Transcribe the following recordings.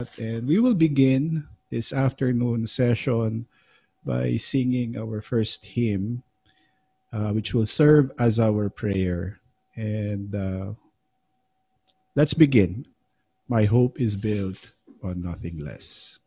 And we will begin this afternoon session by singing our first hymn, uh, which will serve as our prayer. And uh, let's begin. My hope is built on nothing less.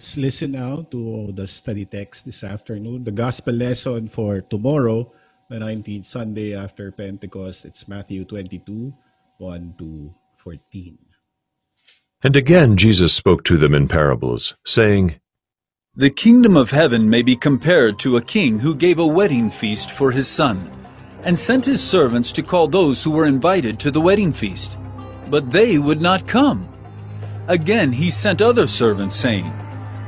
Let's listen now to the study text this afternoon. The gospel lesson for tomorrow, the 19th Sunday after Pentecost, it's Matthew 22, 1 to 14. And again Jesus spoke to them in parables, saying, The kingdom of heaven may be compared to a king who gave a wedding feast for his son, and sent his servants to call those who were invited to the wedding feast. But they would not come. Again he sent other servants, saying,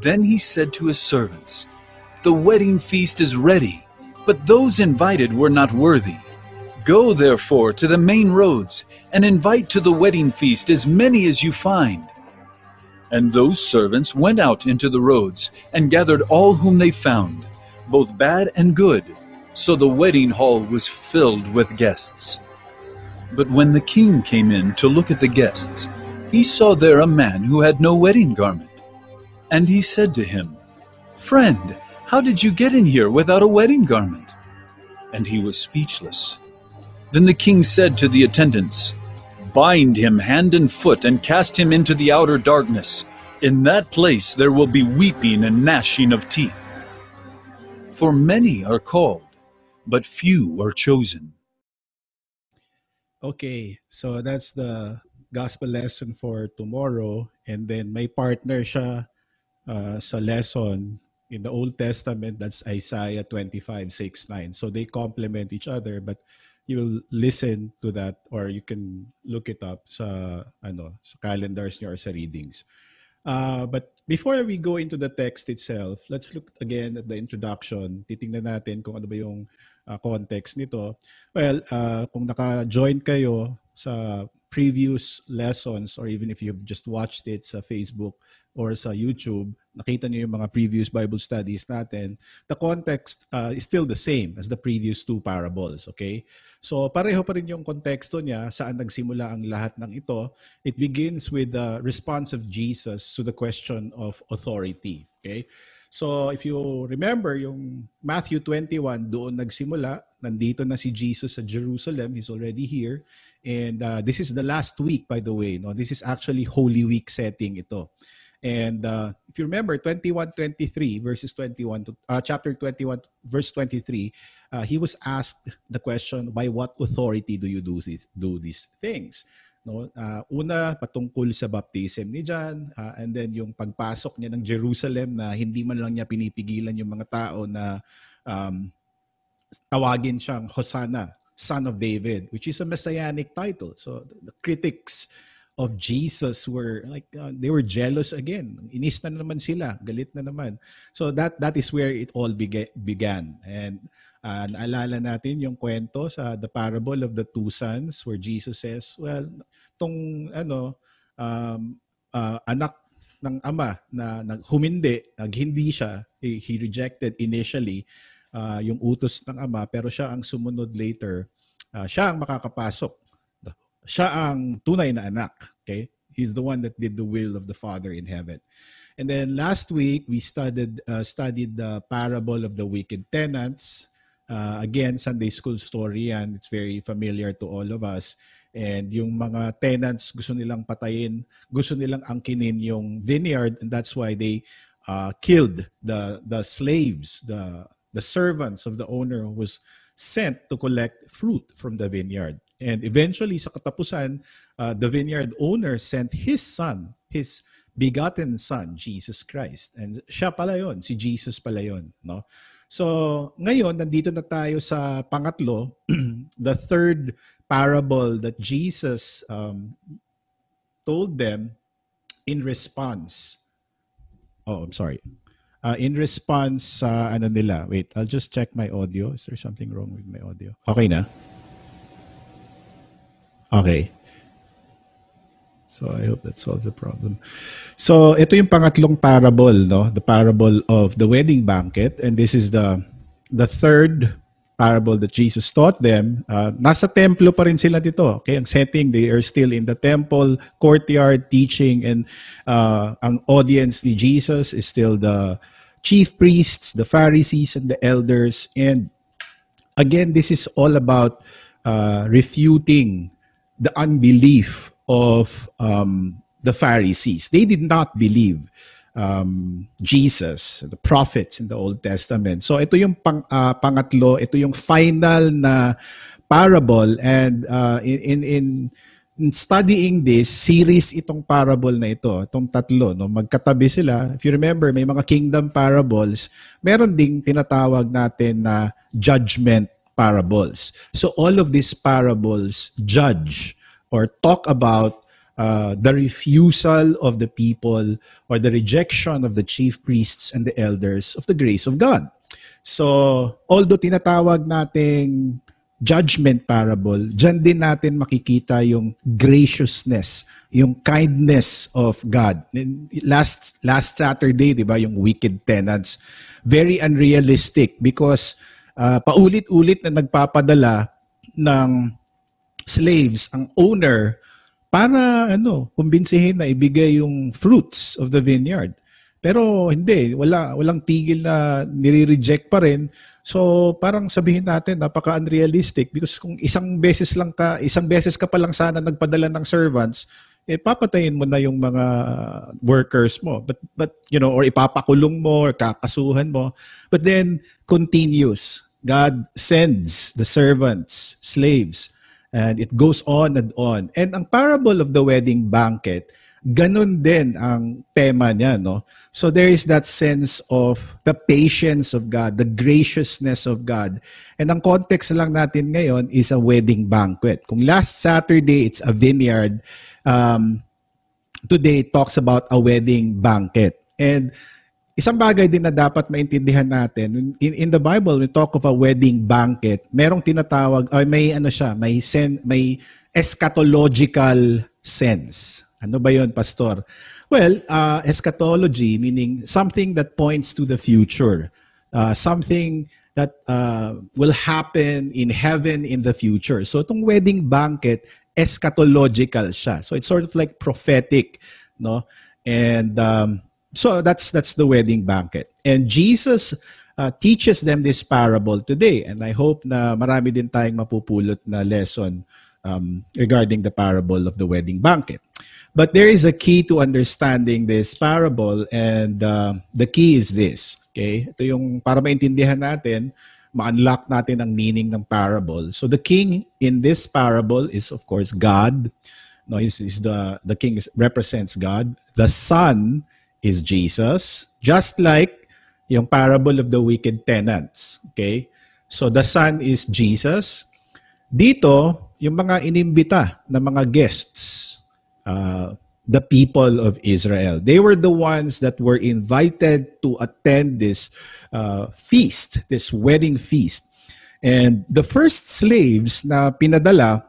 Then he said to his servants, The wedding feast is ready, but those invited were not worthy. Go therefore to the main roads, and invite to the wedding feast as many as you find. And those servants went out into the roads, and gathered all whom they found, both bad and good. So the wedding hall was filled with guests. But when the king came in to look at the guests, he saw there a man who had no wedding garment. And he said to him, Friend, How did you get in here without a wedding garment? And he was speechless. Then the king said to the attendants, Bind him hand and foot and cast him into the outer darkness. In that place there will be weeping and gnashing of teeth. For many are called, but few are chosen. Okay, so that's the gospel lesson for tomorrow. And then may partner uh, sa lesson in the Old Testament. That's Isaiah 25, 6, 9. So they complement each other, but you'll listen to that or you can look it up sa, ano, sa calendars niyo or sa readings. Uh, but before we go into the text itself, let's look again at the introduction. Titingnan natin kung ano ba yung uh, context nito. Well, uh, kung naka-join kayo sa previous lessons or even if you've just watched it sa Facebook or sa YouTube, nakita niyo yung mga previous Bible studies natin, the context uh, is still the same as the previous two parables, okay? So pareho pa rin yung konteksto niya saan nagsimula ang lahat ng ito. It begins with the response of Jesus to the question of authority, okay? So if you remember yung Matthew 21 doon nagsimula, nandito na si Jesus sa Jerusalem, he's already here. And uh, this is the last week by the way, no. This is actually Holy Week setting ito. And uh, if you remember 21 23 verses 21 to uh, chapter 21 verse 23, uh, he was asked the question, by what authority do you do these do these things? No, uh, una patungkol sa baptism ni John uh, and then yung pagpasok niya ng Jerusalem na hindi man lang niya pinipigilan yung mga tao na um, tawagin siyang Hosanna, son of David, which is a messianic title. So the critics of Jesus were like uh, they were jealous again. Inis na naman sila, galit na naman. So that that is where it all began. began. And uh, naalala natin yung kwento sa the parable of the two sons where Jesus says, well, tong ano um, uh, anak ng ama na naghumindi, naghindi siya, he, he rejected initially uh, yung utos ng ama pero siya ang sumunod later. Uh, siya ang makakapasok siya ang tunay na anak. Okay? He's the one that did the will of the Father in heaven. And then last week we studied uh, studied the parable of the wicked tenants. Uh, again, Sunday school story and it's very familiar to all of us. And yung mga tenants gusto nilang patayin, gusto nilang angkinin yung vineyard and that's why they uh, killed the the slaves, the the servants of the owner who was sent to collect fruit from the vineyard. And eventually, sa katapusan, uh, the vineyard owner sent his son, his begotten son, Jesus Christ. And siya pala yon, si Jesus pala yon, no? So, ngayon, nandito na tayo sa pangatlo, the third parable that Jesus um, told them in response. Oh, I'm sorry. Uh, in response sa uh, ano nila. Wait, I'll just check my audio. Is there something wrong with my audio? Okay na? Okay. So I hope that solves the problem. So ito yung pangatlong parable, no? The parable of the wedding banquet and this is the the third parable that Jesus taught them. Uh, nasa templo pa rin sila dito. Okay, ang setting they are still in the temple courtyard teaching and uh, ang audience ni Jesus is still the chief priests, the Pharisees and the elders and again this is all about uh, refuting the unbelief of um, the Pharisees. They did not believe um, Jesus, the prophets in the Old Testament. So ito yung pang, uh, pangatlo, ito yung final na parable and uh, in, in in studying this series itong parable na ito, itong tatlo, no, magkatabi sila. If you remember, may mga kingdom parables, meron ding tinatawag natin na judgment parables. So all of these parables judge or talk about uh, the refusal of the people or the rejection of the chief priests and the elders of the grace of God. So, although tinatawag nating judgment parable, dyan din natin makikita yung graciousness, yung kindness of God. Last last Saturday, 'di ba, yung wicked tenants, very unrealistic because uh, paulit-ulit na nagpapadala ng slaves ang owner para ano, kumbinsihin na ibigay yung fruits of the vineyard. Pero hindi, wala walang tigil na nire-reject pa rin. So parang sabihin natin napaka unrealistic because kung isang beses lang ka, isang beses ka pa lang sana nagpadala ng servants, eh papatayin mo na yung mga workers mo. But but you know, or ipapakulong mo or kakasuhan mo. But then continues. God sends the servants, slaves, and it goes on and on. And ang parable of the wedding banquet ganun din ang tema niya, no? So there is that sense of the patience of God, the graciousness of God. And ang context lang natin ngayon is a wedding banquet. Kung last Saturday it's a vineyard, um, today it talks about a wedding banquet. And isang bagay din na dapat maintindihan natin, in, in the Bible, we talk of a wedding banquet, merong tinatawag, ay may ano siya, may, sen, may eschatological sense. Ano ba yon pastor? Well, uh, eschatology meaning something that points to the future. Uh, something that uh, will happen in heaven in the future. So itong wedding banquet, eschatological siya. So it's sort of like prophetic, no? And um, so that's that's the wedding banquet. And Jesus uh, teaches them this parable today. And I hope na marami din tayong mapupulot na lesson um, regarding the parable of the wedding banquet. But there is a key to understanding this parable and uh, the key is this. Okay? Ito yung para maintindihan natin, ma-unlock natin ang meaning ng parable. So the king in this parable is of course God. No, is is the the king is, represents God. The son is Jesus, just like yung parable of the wicked tenants. Okay? So the son is Jesus. Dito, yung mga inimbita na mga guests uh, the people of Israel. They were the ones that were invited to attend this uh, feast, this wedding feast. And the first slaves na pinadala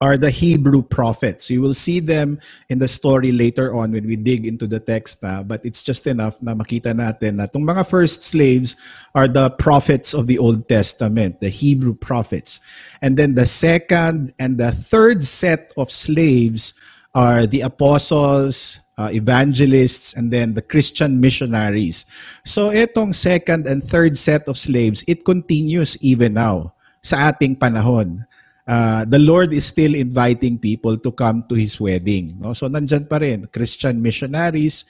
are the Hebrew prophets. You will see them in the story later on when we dig into the text na, but it's just enough na makita natin na itong mga first slaves are the prophets of the Old Testament, the Hebrew prophets. And then the second and the third set of slaves are the apostles, uh, evangelists, and then the Christian missionaries. So itong second and third set of slaves, it continues even now sa ating panahon. Uh, the Lord is still inviting people to come to His wedding. No? So nandyan pa rin, Christian missionaries.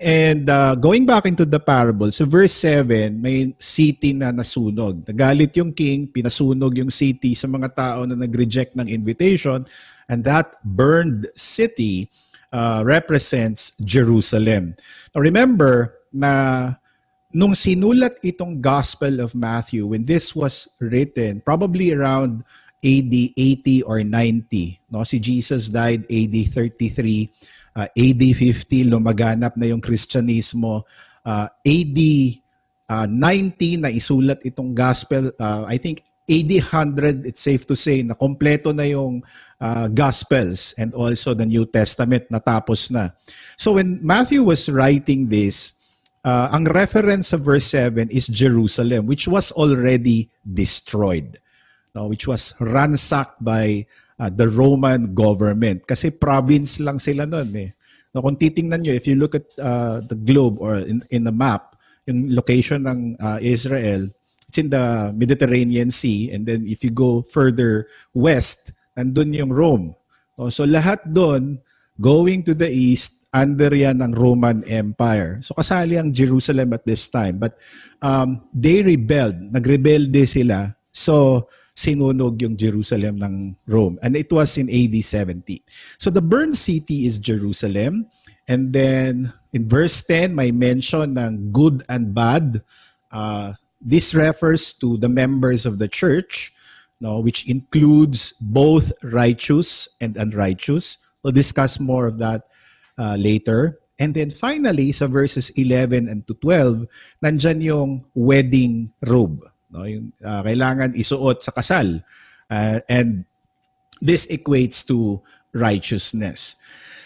And uh, going back into the parable, so verse 7, may city na nasunog. Nagalit yung king, pinasunog yung city sa mga tao na nag-reject ng invitation and that burned city uh, represents Jerusalem. Now remember na nung sinulat itong Gospel of Matthew, when this was written, probably around AD 80 or 90, no? si Jesus died AD 33, uh, AD 50, lumaganap na yung Kristyanismo, uh, AD uh, 90 na isulat itong Gospel, uh, I think AD 100, it's safe to say na kompleto na yung uh, Gospels and also the New Testament natapos na. So when Matthew was writing this, uh, ang reference sa verse 7 is Jerusalem, which was already destroyed, no? which was ransacked by uh, the Roman government. Kasi province lang sila noon eh. No, kung titingnan nyo, if you look at uh, the globe or in, in the map, yung location ng uh, Israel, It's in the Mediterranean Sea. And then if you go further west, nandun yung Rome. So lahat doon, going to the east, under yan ng Roman Empire. So kasali ang Jerusalem at this time. But um, they rebelled. Nagrebelde sila. So sinunog yung Jerusalem ng Rome. And it was in AD 70. So the burned city is Jerusalem. And then in verse 10, may mention ng good and bad. Uh, This refers to the members of the church, no, which includes both righteous and unrighteous. We'll discuss more of that uh, later. And then finally, sa verses 11 and to 12, nandyan yung wedding robe. No? Yung, uh, kailangan isuot sa kasal. Uh, and this equates to righteousness.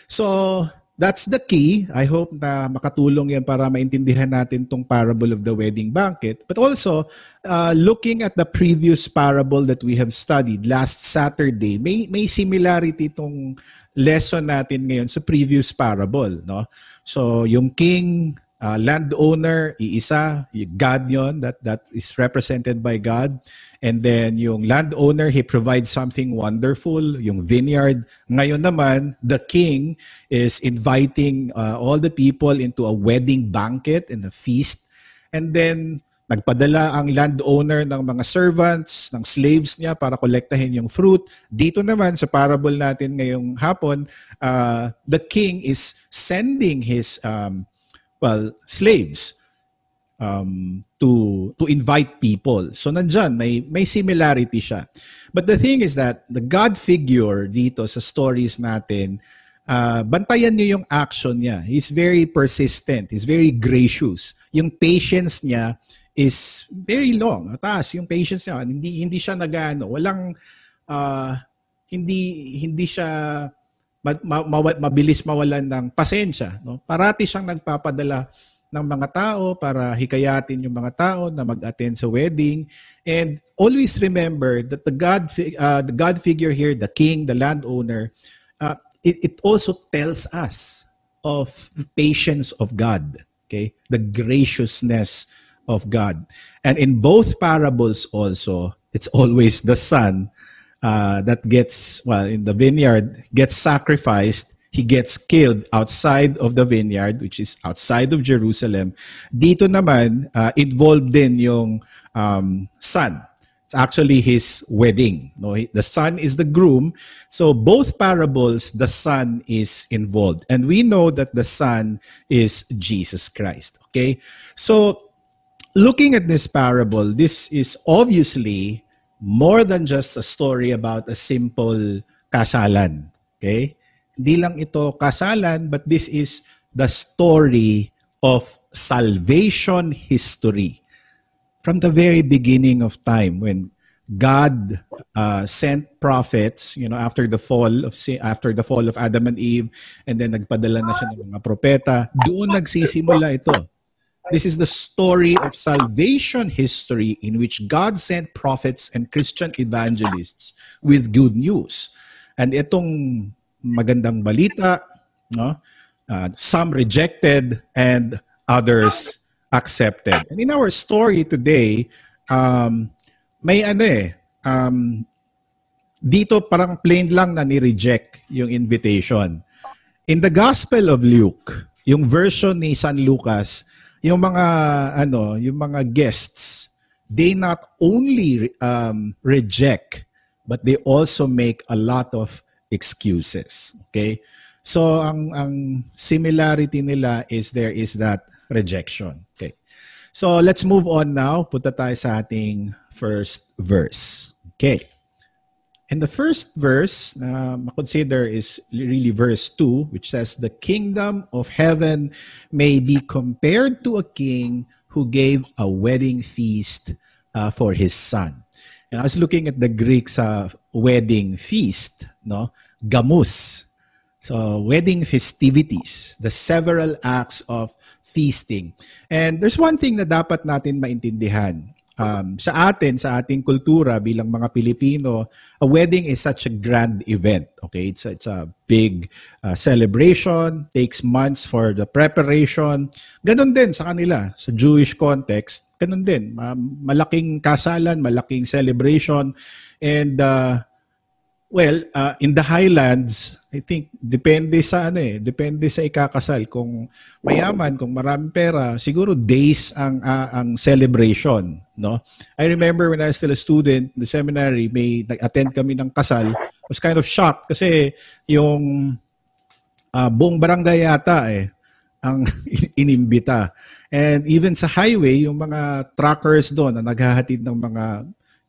So, That's the key. I hope na makatulong yan para maintindihan natin tong parable of the wedding banquet. But also, uh, looking at the previous parable that we have studied last Saturday, may, may similarity itong lesson natin ngayon sa previous parable. No? So, yung king uh, landowner, iisa, God yon that that is represented by God. And then yung landowner, he provides something wonderful, yung vineyard. Ngayon naman, the king is inviting uh, all the people into a wedding banquet and a feast. And then nagpadala ang landowner ng mga servants, ng slaves niya para kolektahin yung fruit. Dito naman sa parable natin ngayong hapon, uh, the king is sending his um, well, slaves um, to to invite people. So nandiyan may may similarity siya. But the thing is that the God figure dito sa stories natin uh, bantayan niyo yung action niya. He's very persistent. He's very gracious. Yung patience niya is very long. Taas yung patience niya. Hindi hindi siya nagano, walang uh, hindi hindi siya ma, ma, mabilis mawalan ng pasensya. No? Parati siyang nagpapadala ng mga tao para hikayatin yung mga tao na mag-attend sa wedding. And always remember that the God, uh, the God figure here, the king, the landowner, uh, it, it also tells us of the patience of God, okay? The graciousness of God. And in both parables also, it's always the son uh, that gets, well, in the vineyard, gets sacrificed. He gets killed outside of the vineyard, which is outside of Jerusalem. Dito naman, uh, involved din yung um, son. It's actually his wedding. No? The son is the groom. So both parables, the son is involved. And we know that the son is Jesus Christ. Okay? So looking at this parable, this is obviously more than just a story about a simple kasalan. Okay? Hindi lang ito kasalan, but this is the story of salvation history. From the very beginning of time when God uh, sent prophets, you know, after the fall of after the fall of Adam and Eve, and then nagpadala na siya ng mga propeta, doon nagsisimula ito. This is the story of salvation history in which God sent prophets and Christian evangelists with good news. And itong magandang balita, no? Uh, some rejected and others accepted. And in our story today, um, may ano eh, um, dito parang plain lang na ni-reject yung invitation. In the Gospel of Luke, yung version ni San Lucas, yung mga ano, yung mga guests, they not only um, reject but they also make a lot of excuses. Okay? So ang ang similarity nila is there is that rejection. Okay. So let's move on now. Punta tayo sa ating first verse. Okay. And the first verse na uh, consider is really verse 2, which says, The kingdom of heaven may be compared to a king who gave a wedding feast uh, for his son. And I was looking at the Greek sa wedding feast, no? Gamus. So, wedding festivities, the several acts of feasting. And there's one thing na dapat natin maintindihan um, sa atin, sa ating kultura bilang mga Pilipino, a wedding is such a grand event. Okay, it's it's a big uh, celebration, takes months for the preparation. Ganon din sa kanila, sa Jewish context, ganon din. malaking kasalan, malaking celebration, and uh, Well, uh, in the highlands, I think depende sa ano eh, depende sa ikakasal. Kung mayaman, kung maraming pera, siguro days ang uh, ang celebration, no? I remember when I was still a student, the seminary, may nag-attend kami ng kasal. I was kind of shocked kasi yung uh, buong barangay yata eh ang inimbita. And even sa highway, yung mga truckers doon na naghahatid ng mga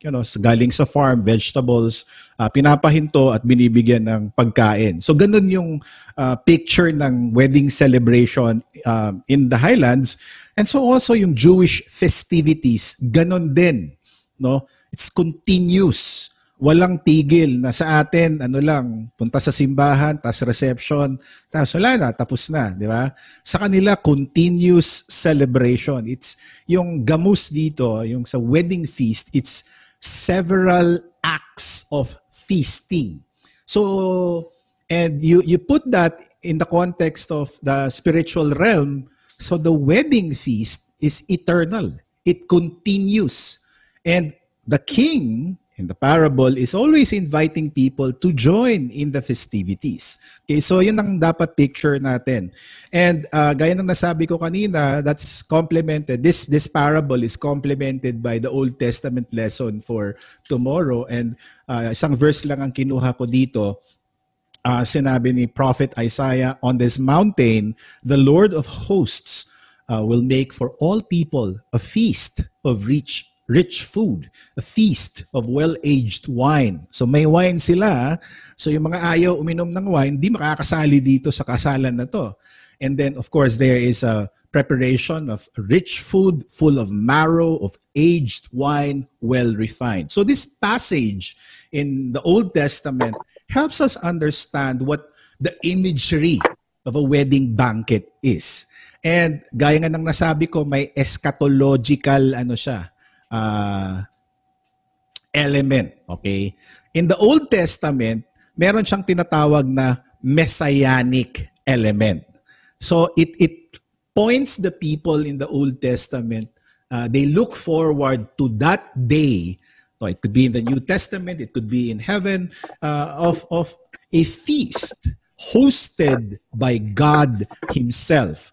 you know, galing sa farm, vegetables, uh, pinapahinto at binibigyan ng pagkain. So ganun yung uh, picture ng wedding celebration uh, in the Highlands. And so also yung Jewish festivities, ganun din. No? It's continuous. Walang tigil na sa atin, ano lang, punta sa simbahan, tas reception, tapos wala na, tapos na, di ba? Sa kanila, continuous celebration. It's yung gamus dito, yung sa wedding feast, it's several acts of feasting. So, and you, you put that in the context of the spiritual realm, So the wedding feast is eternal. It continues. And the king in the parable is always inviting people to join in the festivities. Okay, so yun ang dapat picture natin. And uh, gaya ng nasabi ko kanina, that's complemented. This this parable is complemented by the Old Testament lesson for tomorrow. And uh, isang verse lang ang kinuha ko dito. Uh, sinabi ni Prophet Isaiah, On this mountain, the Lord of hosts uh, will make for all people a feast of rich rich food, a feast of well-aged wine. So may wine sila. So yung mga ayaw uminom ng wine, di makakasali dito sa kasalan na to. And then of course there is a preparation of rich food full of marrow of aged wine, well refined. So this passage in the Old Testament helps us understand what the imagery of a wedding banquet is. And gaya nga ng nasabi ko, may eschatological ano siya, uh, element. Okay? In the Old Testament, meron siyang tinatawag na messianic element. So it it points the people in the Old Testament, uh, they look forward to that day. So it could be in the New Testament, it could be in heaven, uh, of of a feast hosted by God Himself.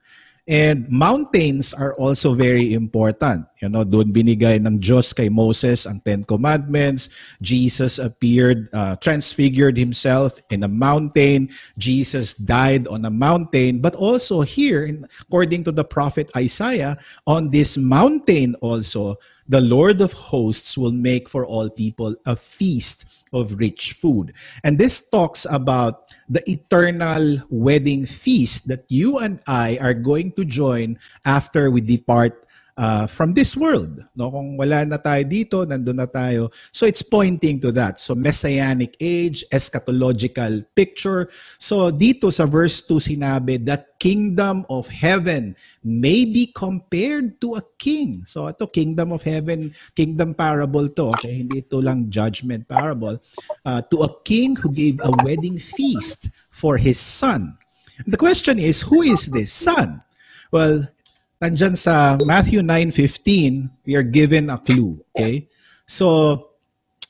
And mountains are also very important. You know, doon binigay ng Diyos kay Moses ang Ten Commandments. Jesus appeared, uh, transfigured himself in a mountain. Jesus died on a mountain. But also here, according to the prophet Isaiah, on this mountain also, the Lord of hosts will make for all people a feast of rich food. And this talks about the eternal wedding feast that you and I are going to join after we depart uh, from this world. No, kung wala na tayo dito, nandun na tayo. So it's pointing to that. So messianic age, eschatological picture. So dito sa verse 2 sinabi, the kingdom of heaven may be compared to a king. So ito, kingdom of heaven, kingdom parable to. Okay, hindi ito lang judgment parable. Uh, to a king who gave a wedding feast for his son. The question is, who is this son? Well, nandyan sa Matthew 9.15, we are given a clue. Okay? So,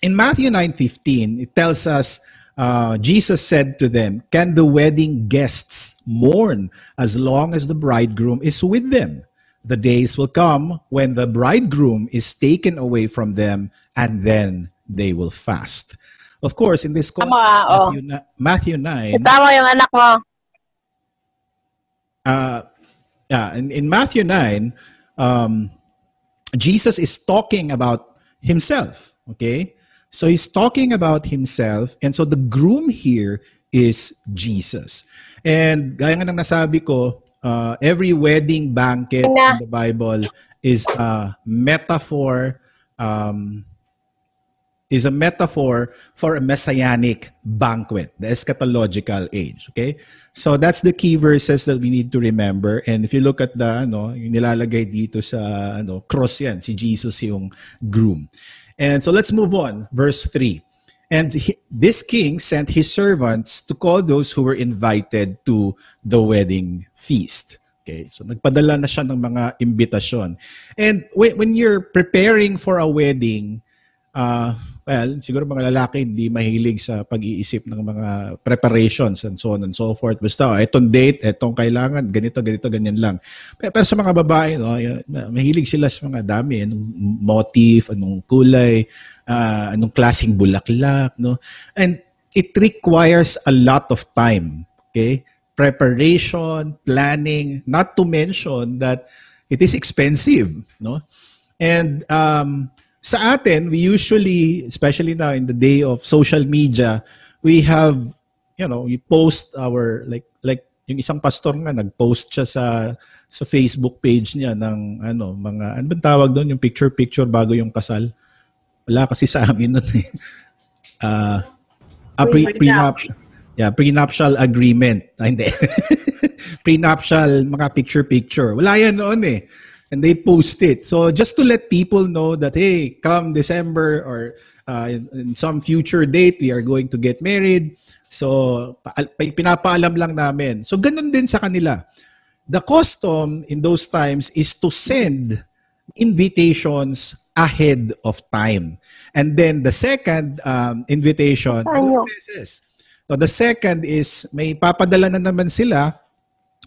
in Matthew 9.15, it tells us, uh, Jesus said to them, Can the wedding guests mourn as long as the bridegroom is with them? The days will come when the bridegroom is taken away from them, and then they will fast. Of course, in this context, Matthew, oh. Matthew 9, Tama yung anak mo. uh, yeah, in, in Matthew 9, um, Jesus is talking about himself. Okay? So he's talking about himself. And so the groom here is Jesus. And gaya nga ng nasabi ko, uh, every wedding banquet in the Bible is a metaphor um, is a metaphor for a messianic banquet, the eschatological age. Okay? So that's the key verses that we need to remember. And if you look at the, ano, yung nilalagay dito sa ano, cross yan, si Jesus yung groom. And so let's move on. Verse 3. And he, this king sent his servants to call those who were invited to the wedding feast. Okay, so nagpadala na siya ng mga imbitasyon. And when, when you're preparing for a wedding, uh, well, siguro mga lalaki hindi mahilig sa pag-iisip ng mga preparations and so on and so forth. Basta, oh, etong date, etong kailangan, ganito, ganito, ganyan lang. Pero, pero sa mga babae, no, mahilig sila sa mga dami, anong motif, anong kulay, uh, anong klaseng bulaklak, no? And it requires a lot of time, okay? Preparation, planning, not to mention that it is expensive, no? And um, sa atin, we usually, especially now in the day of social media, we have, you know, we post our, like, like yung isang pastor nga, nag-post siya sa sa Facebook page niya ng ano, mga, ano bang tawag doon? Yung picture-picture bago yung kasal. Wala kasi sa amin noon eh. Uh, a pre, prenup, yeah, prenuptial agreement. Ah, hindi. prenuptial mga picture-picture. Wala yan noon eh and they post it. So just to let people know that hey, come December or uh, in, in some future date we are going to get married. So pinapaalam lang namin. So ganun din sa kanila. the custom in those times is to send invitations ahead of time. And then the second um, invitation, Ano? so the second is may papadala na naman sila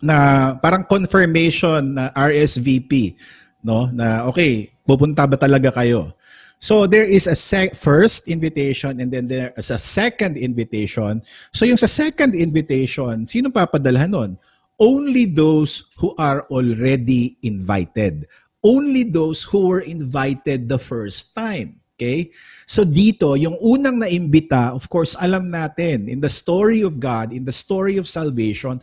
na parang confirmation na RSVP, no? Na okay, pupunta ba talaga kayo? So there is a sec- first invitation and then there is a second invitation. So yung sa second invitation, sino papadalhan nun? Only those who are already invited. Only those who were invited the first time. Okay? So dito, yung unang naimbita, of course, alam natin, in the story of God, in the story of salvation,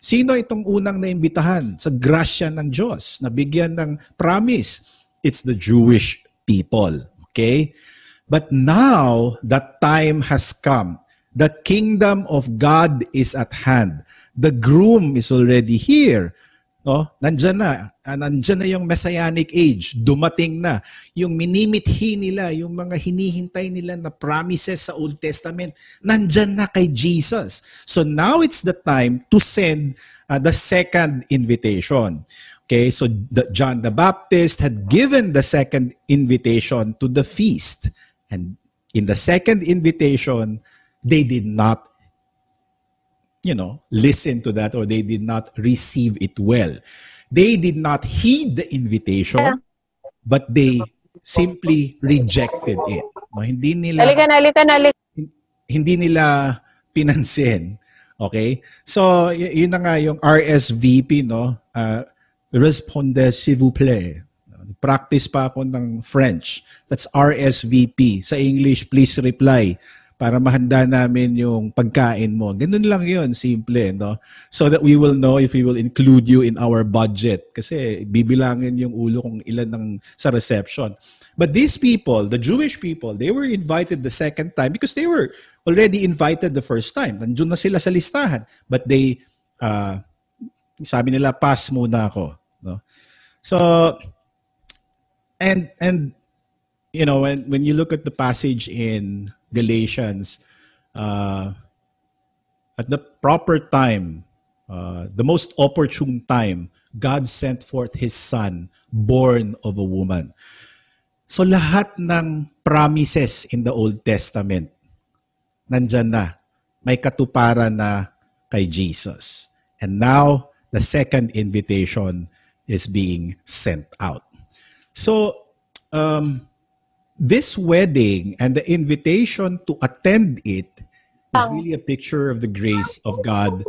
sino itong unang naimbitahan sa grasya ng Diyos, nabigyan ng promise? It's the Jewish people. Okay? But now, that time has come. The kingdom of God is at hand. The groom is already here. No? Nandyan na. Ah, Nandyan na yung messianic age. Dumating na. Yung minimithi nila, yung mga hinihintay nila na promises sa Old Testament, nandyan na kay Jesus. So now it's the time to send uh, the second invitation. Okay, so the, John the Baptist had given the second invitation to the feast. And in the second invitation, they did not you know, listen to that or they did not receive it well. They did not heed the invitation, but they simply rejected it. No, hindi nila Halika na, halika na, halika. hindi nila pinansin. Okay? So, y- yun na nga yung RSVP, no? Uh, Répondez s'il vous plaît. Practice pa ako ng French. That's RSVP. Sa English, please reply para mahanda namin yung pagkain mo. Ganun lang yun, simple, no? So that we will know if we will include you in our budget. Kasi bibilangin yung ulo kung ilan ng sa reception. But these people, the Jewish people, they were invited the second time because they were already invited the first time. Nandiyon na sila sa listahan. But they, uh, sabi nila, pass muna ako. No? So, and, and, you know, when, when you look at the passage in Galatians, uh, at the proper time, uh, the most opportune time, God sent forth His Son, born of a woman. So lahat ng promises in the Old Testament, nandyan na. May katuparan na kay Jesus. And now, the second invitation is being sent out. So, um, this wedding and the invitation to attend it is really a picture of the grace of God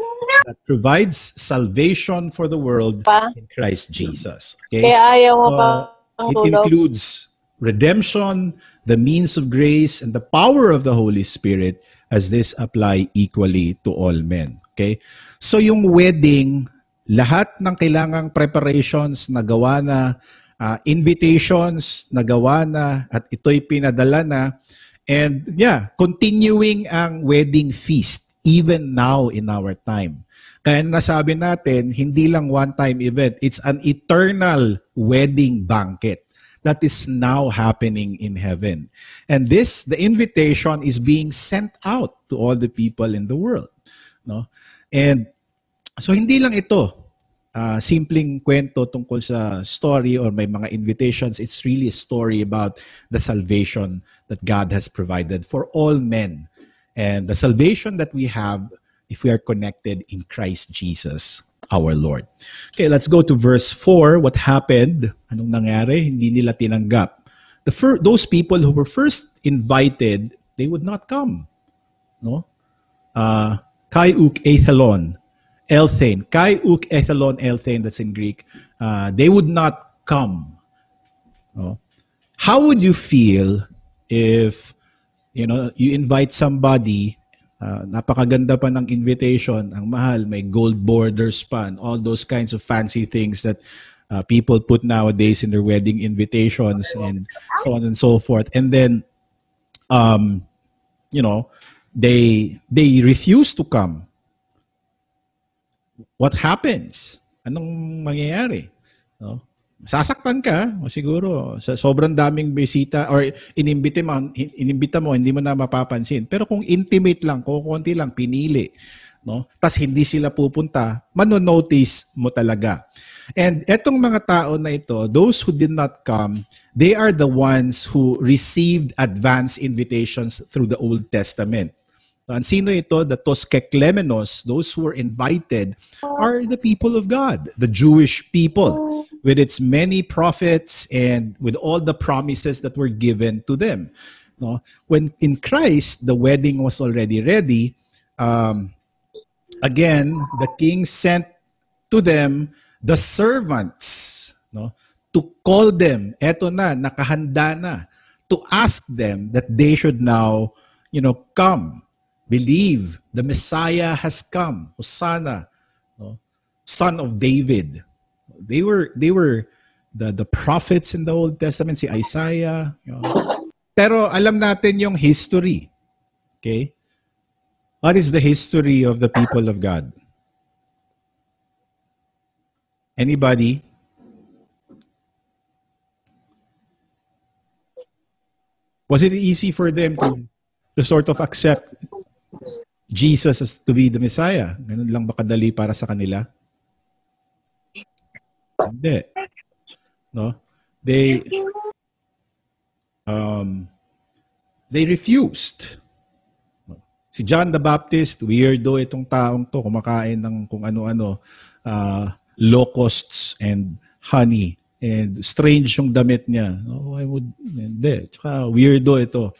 that provides salvation for the world in Christ Jesus. Okay? Uh, it includes redemption, the means of grace, and the power of the Holy Spirit as this apply equally to all men. Okay? So yung wedding, lahat ng kailangang preparations na gawa na, uh, invitations na gawa na, at ito'y pinadala na, and yeah, continuing ang wedding feast even now in our time. Kaya nasabi natin, hindi lang one-time event, it's an eternal wedding banquet that is now happening in heaven. And this, the invitation is being sent out to all the people in the world. No? And so hindi lang ito, ah, simpleng kwento tungkol sa story or may mga invitations. It's really a story about the salvation that God has provided for all men. And the salvation that we have if we are connected in Christ Jesus, our Lord. Okay, let's go to verse 4. What happened? Anong nangyari? Hindi nila tinanggap. The fir- those people who were first invited, they would not come. No? Uh, kai uk ethelon, elthane. Kai uk ethelon elthane, that's in Greek. Uh, they would not come. No? How would you feel if you know you invite somebody uh, napakaganda pa ng invitation ang mahal may gold borders pa all those kinds of fancy things that uh, people put nowadays in their wedding invitations and so on and so forth and then um you know they they refuse to come what happens anong mangyayari no sasaktan ka siguro sa sobrang daming bisita or inimbita mo inimbita mo hindi mo na mapapansin pero kung intimate lang kukunti lang pinili no? Tas hindi sila pupunta, mano-notice mo talaga. And etong mga tao na ito, those who did not come, they are the ones who received advance invitations through the Old Testament. And sino ito? The Toskeklemenos, those who were invited, are the people of God, the Jewish people, with its many prophets and with all the promises that were given to them. No? When in Christ, the wedding was already ready, um, again, the king sent to them the servants no, to call them, eto na, nakahanda na, to ask them that they should now, you know, come Believe the Messiah has come. Hosanna, son of David. They were they were the the prophets in the Old Testament, si Isaiah. You know. Pero alam natin yung history. Okay? What is the history of the people of God? Anybody? Was it easy for them to, to sort of accept Jesus as to be the Messiah. Ganun lang ba kadali para sa kanila? Hindi. No? They um they refused. Si John the Baptist, weirdo itong taong to, kumakain ng kung ano-ano, uh, locusts and honey. And strange yung damit niya. Oh, I would, hindi. Tsaka weirdo ito.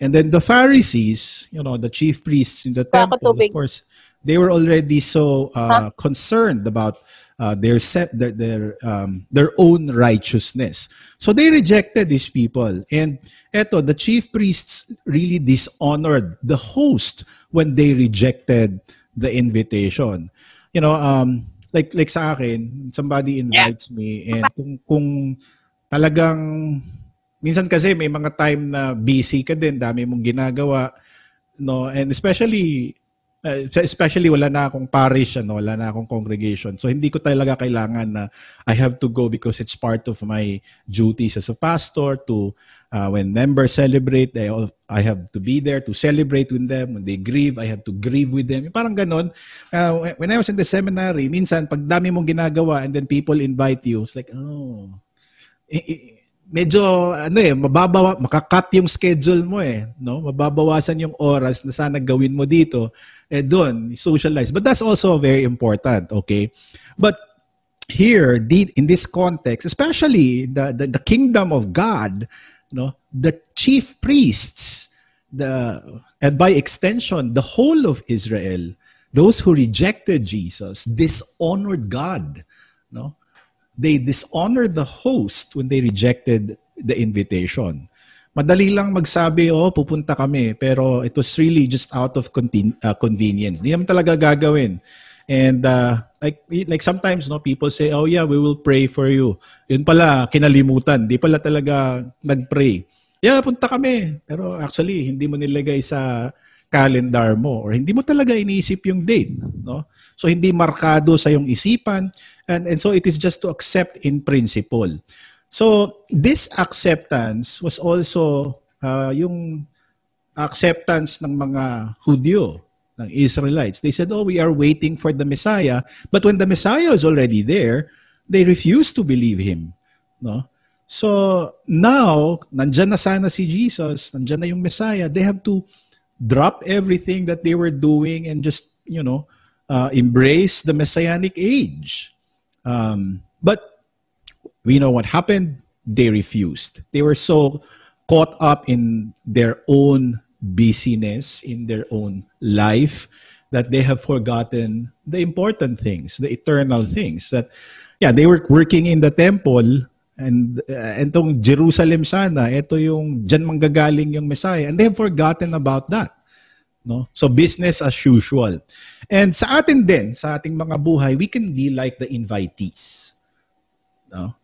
And then the Pharisees, you know, the chief priests in the temple, of course, they were already so uh, concerned about uh, their their their um, their own righteousness. So they rejected these people. And eto, the chief priests really dishonored the host when they rejected the invitation. You know, um, like like sa akin, somebody invites yeah. me and kung kung talagang minsan kasi may mga time na busy ka din, dami mong ginagawa, no? And especially uh, especially wala na akong parish, ano, wala na akong congregation. So hindi ko talaga kailangan na I have to go because it's part of my duties as a pastor to uh, when members celebrate, I, I have to be there to celebrate with them. When they grieve, I have to grieve with them. Parang ganon. Uh, when I was in the seminary, minsan pag dami mong ginagawa and then people invite you, it's like, oh, medyo ano eh mababawa makakat yung schedule mo eh no? Mababawasan yung oras na sana gawin mo dito eh doon socialize. But that's also very important okay? But here in this context especially the the, the kingdom of God no? The chief priests the and by extension the whole of Israel those who rejected Jesus dishonored God no they dishonored the host when they rejected the invitation. Madali lang magsabi, oh, pupunta kami. Pero it was really just out of contin- uh, convenience. Hindi naman talaga gagawin. And uh, like like sometimes no people say, "Oh yeah, we will pray for you." Yun pala kinalimutan. Di pala talaga nagpray. Yeah, punta kami. Pero actually, hindi mo nilagay sa calendar mo or hindi mo talaga iniisip yung date, no? So hindi markado sa yung isipan and and so it is just to accept in principle. So this acceptance was also uh, yung acceptance ng mga Hudyo, ng Israelites. They said, "Oh, we are waiting for the Messiah." But when the Messiah is already there, they refuse to believe him, no? So now, nandiyan na sana si Jesus, nandiyan na yung Messiah. They have to drop everything that they were doing and just, you know, uh, embrace the messianic age. Um, but we know what happened. They refused. They were so caught up in their own busyness, in their own life, that they have forgotten the important things, the eternal things. That, yeah, they were working in the temple, and uh, itong Jerusalem sana, ito yung dyan manggagaling yung Messiah. And they have forgotten about that. No? So business as usual. And sa atin din, sa ating mga buhay, we can be like the invitees. No?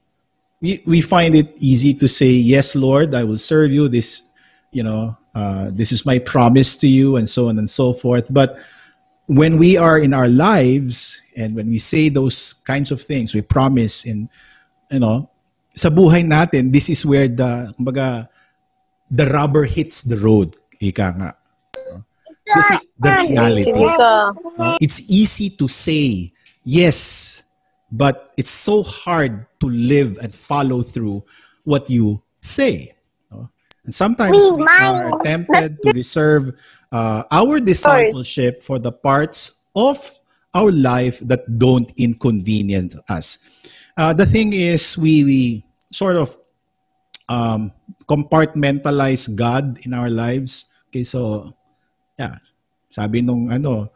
We, we find it easy to say, yes, Lord, I will serve you. This, you know, uh, this is my promise to you and so on and so forth. But when we are in our lives and when we say those kinds of things, we promise in, you know, sa buhay natin, this is where the, kumbaga, the rubber hits the road. Ika nga. This is the reality. It's easy to say yes, but it's so hard to live and follow through what you say. And sometimes we are tempted to reserve uh, our discipleship for the parts of our life that don't inconvenience us. Uh, the thing is, we, we sort of um, compartmentalize God in our lives. Okay, so, yeah, sabi nung ano,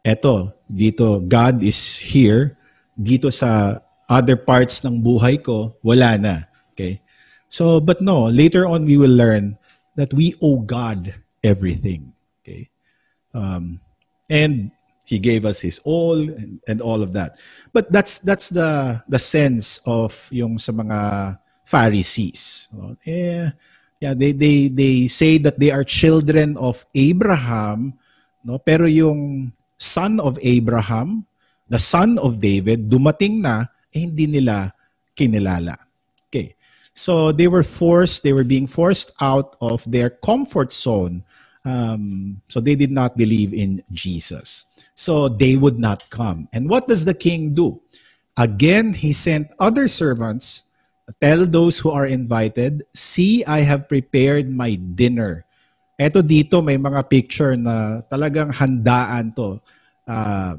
eto, dito, God is here. Dito sa other parts ng buhay ko, wala na. Okay? So, but no, later on we will learn that we owe God everything. Okay? Um, and he gave us his all and, and all of that. But that's that's the the sense of yung sa mga Pharisees. Eh, yeah, they they they say that they are children of Abraham, no? Pero yung son of Abraham, the son of David, dumating na eh, hindi nila kinilala. Okay. So they were forced, they were being forced out of their comfort zone. Um, so they did not believe in Jesus. So they would not come. And what does the king do? Again, he sent other servants, tell those who are invited, see, I have prepared my dinner. Eto dito, may mga picture na talagang handaan to. Uh,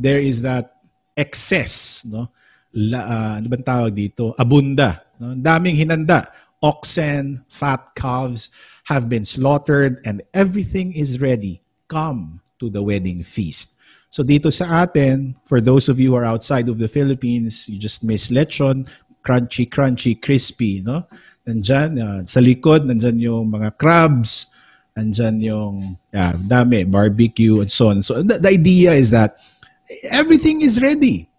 there is that excess, no? La, uh, ano bang tawag dito? Abunda. No? Daming hinanda. Oxen, fat calves have been slaughtered and everything is ready. Come to the wedding feast. So dito sa atin, for those of you who are outside of the Philippines, you just miss lechon, crunchy, crunchy, crispy, no? Nandyan, uh, sa likod, nandyan yung mga crabs, nandyan yung, yeah, dami, barbecue, and so on. So the, the idea is that everything is ready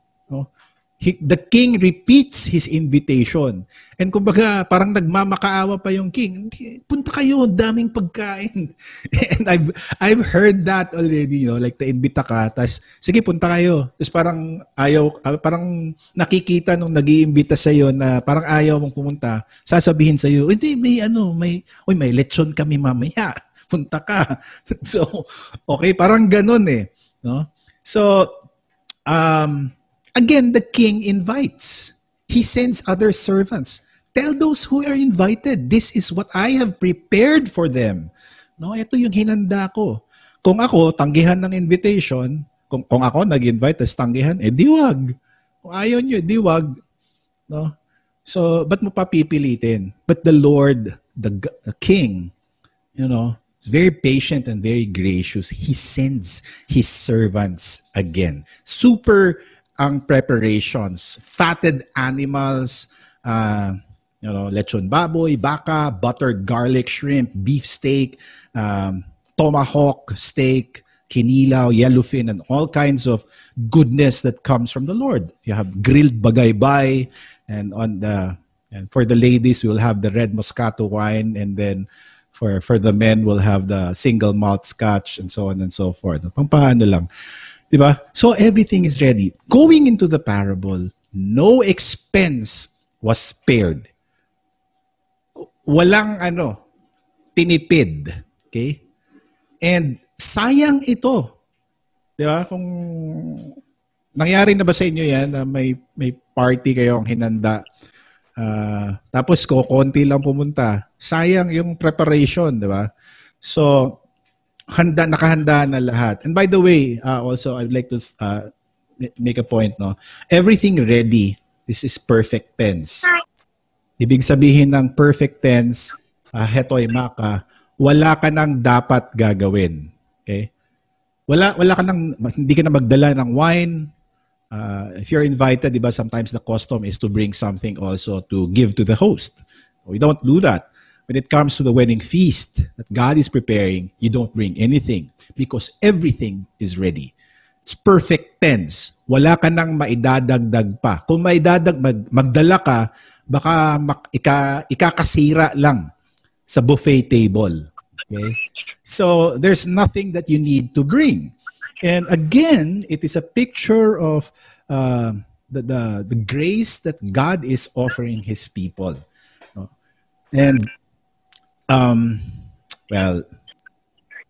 he, the king repeats his invitation. And kumbaga, parang nagmamakaawa pa yung king. Punta kayo, daming pagkain. And I've I've heard that already, you know, like imbita ka, tas sige, punta kayo. Tapos parang ayaw, ah, parang nakikita nung nag-iimbita sa iyo na parang ayaw mong pumunta, sasabihin sa iyo, hindi, may ano, may, oy, may lechon kami mamaya. Punta ka. so, okay, parang ganun eh. No? So, um, Again, the king invites. He sends other servants. Tell those who are invited, this is what I have prepared for them. No, ito yung hinanda ko. Kung ako, tanggihan ng invitation, kung, kung ako nag-invite, tas tanggihan, eh di wag. Kung ayaw nyo, di wag. No? So, ba't mo papipilitin? But the Lord, the, the King, you know, is very patient and very gracious. He sends His servants again. Super ang preparations. Fatted animals, uh, you know, lechon baboy, baka, buttered garlic shrimp, beef steak, um, tomahawk steak, kinilaw, yellowfin, and all kinds of goodness that comes from the Lord. You have grilled bagaybay, and on the and for the ladies, we will have the red Moscato wine, and then for for the men, we'll have the single malt scotch, and so on and so forth. Pang paano lang. Diba? So everything is ready. Going into the parable, no expense was spared. Walang ano, tinipid. Okay? And sayang ito. Di ba? Kung nangyari na ba sa inyo yan na may, may party kayong hinanda uh, tapos ko konti lang pumunta. Sayang yung preparation, di ba? So, handa nakahanda na lahat. And by the way, uh, also I'd like to uh, make a point no. Everything ready. This is perfect tense. Ibig sabihin ng perfect tense, uh, hetoy maka, wala ka nang dapat gagawin. Okay? Wala wala ka nang hindi ka na magdala ng wine. Uh, if you're invited, 'di ba, sometimes the custom is to bring something also to give to the host. We don't do that. When it comes to the wedding feast that God is preparing, you don't bring anything because everything is ready. It's perfect tense. Wala ka nang maidadagdag pa. Kung maidadag, mag, magdala ka, baka mak, ika, ikakasira lang sa buffet table. Okay? So there's nothing that you need to bring. And again, it is a picture of uh, the, the, the grace that God is offering His people. And um, well,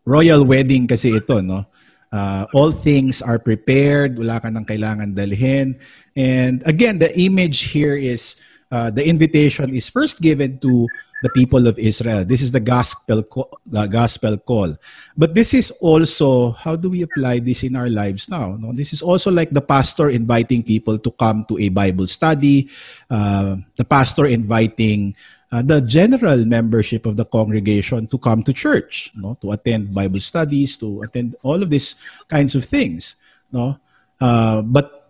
royal wedding kasi ito, no? Uh, all things are prepared, wala ka nang kailangan dalhin. And again, the image here is uh, the invitation is first given to the people of Israel. This is the gospel the gospel call. But this is also how do we apply this in our lives now? No, this is also like the pastor inviting people to come to a Bible study, uh, the pastor inviting uh, the general membership of the congregation to come to church, no, to attend Bible studies, to attend all of these kinds of things, no. Uh, but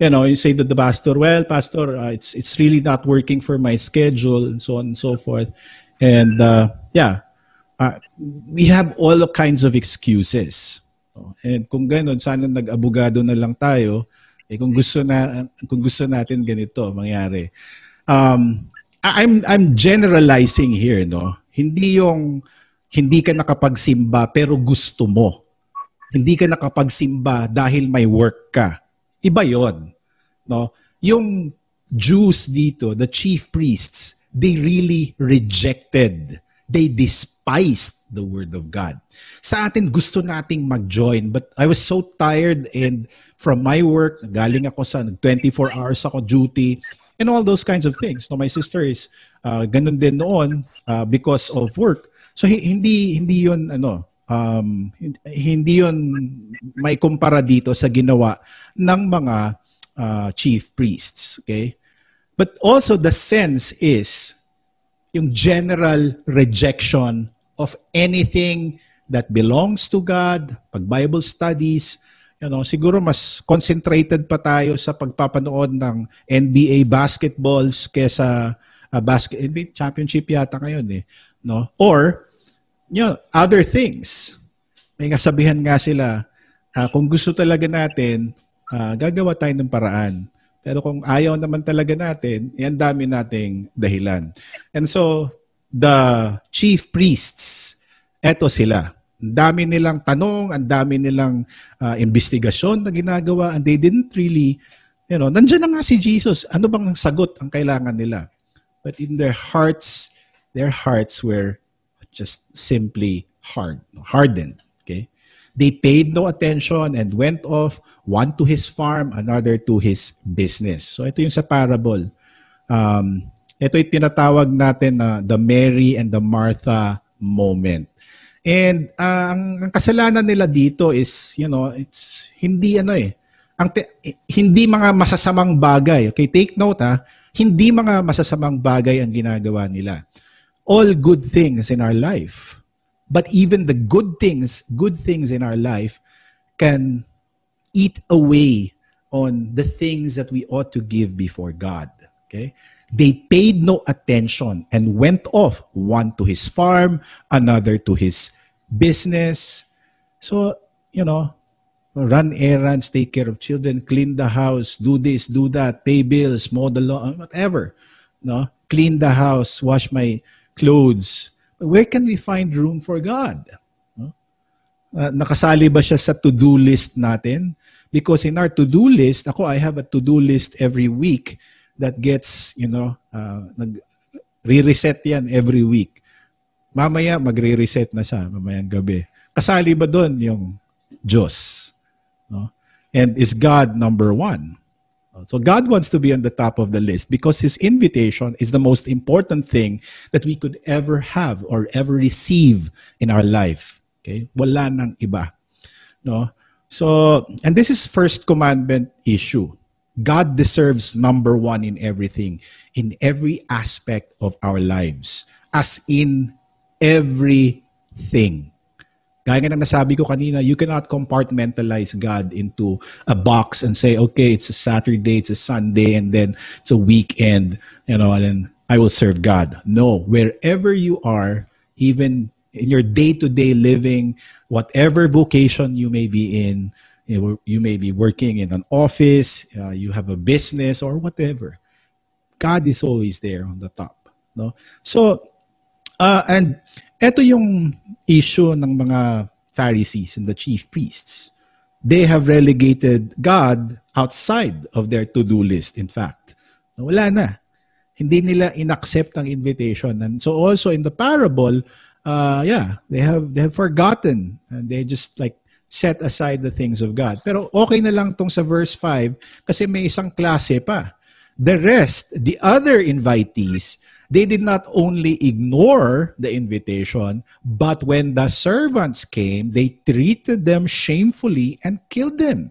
you know, you say to the pastor, well, pastor, uh, it's it's really not working for my schedule and so on and so forth. And uh, yeah, uh, we have all kinds of excuses. And kung gano'n, sana nag-abogado na lang tayo. Eh kung gusto na kung gusto natin ganito mangyari. Um, I'm I'm generalizing here, no. Hindi yung hindi ka nakapagsimba pero gusto mo. Hindi ka nakapagsimba dahil may work ka Iba yon, no? Yung Jews dito, the chief priests, they really rejected. They despised the word of God. Sa atin, gusto nating mag-join. But I was so tired and from my work, galing ako sa 24 hours ako duty and all those kinds of things. No, my sister is uh, ganun din noon uh, because of work. So hindi hindi 'yon ano, um, hindi yon may kumpara dito sa ginawa ng mga uh, chief priests. Okay? But also the sense is yung general rejection of anything that belongs to God, pag Bible studies, you know, siguro mas concentrated pa tayo sa pagpapanood ng NBA basketballs kesa uh, basket NBA championship yata ngayon eh, no? Or you know, other things. May kasabihan nga sila, uh, kung gusto talaga natin, uh, gagawa tayo ng paraan. Pero kung ayaw naman talaga natin, yan dami nating dahilan. And so, the chief priests, eto sila. Ang dami nilang tanong, ang dami nilang uh, investigasyon na ginagawa, and they didn't really, you know, nandiyan na nga si Jesus. Ano bang sagot ang kailangan nila? But in their hearts, their hearts were just simply hard, hardened. Okay? They paid no attention and went off, one to his farm, another to his business. So ito yung sa parable. Um, ito yung tinatawag natin na the Mary and the Martha moment. And uh, ang, ang kasalanan nila dito is, you know, it's hindi ano eh, ang te- hindi mga masasamang bagay. Okay, take note ha, hindi mga masasamang bagay ang ginagawa nila all good things in our life. But even the good things, good things in our life can eat away on the things that we ought to give before God. Okay? They paid no attention and went off, one to his farm, another to his business. So, you know, run errands, take care of children, clean the house, do this, do that, pay bills, mow the lawn, whatever. No? Clean the house, wash my clothes. Where can we find room for God? Uh, nakasali ba siya sa to-do list natin? Because in our to-do list, ako, I have a to-do list every week that gets, you know, uh, nag, re-reset yan every week. Mamaya, magre-reset na siya, mamayang gabi. Kasali ba doon yung Diyos? No? And is God number one? So God wants to be on the top of the list because his invitation is the most important thing that we could ever have or ever receive in our life. Okay? Wala nang iba. No? So, and this is first commandment issue. God deserves number one in everything, in every aspect of our lives, as in everything. Gaya nga nasabi ko kanina, you cannot compartmentalize God into a box and say, okay, it's a Saturday, it's a Sunday, and then it's a weekend, you know, and then I will serve God. No, wherever you are, even in your day-to-day living, whatever vocation you may be in, you may be working in an office, uh, you have a business or whatever. God is always there on the top. No? So, uh, and ito yung issue ng mga Pharisees and the chief priests. They have relegated God outside of their to-do list, in fact. Wala na. Hindi nila inaccept ang invitation. And so also in the parable, uh, yeah, they have they have forgotten and they just like set aside the things of God. Pero okay na lang tong sa verse 5 kasi may isang klase pa. The rest, the other invitees, they did not only ignore the invitation, but when the servants came, they treated them shamefully and killed them.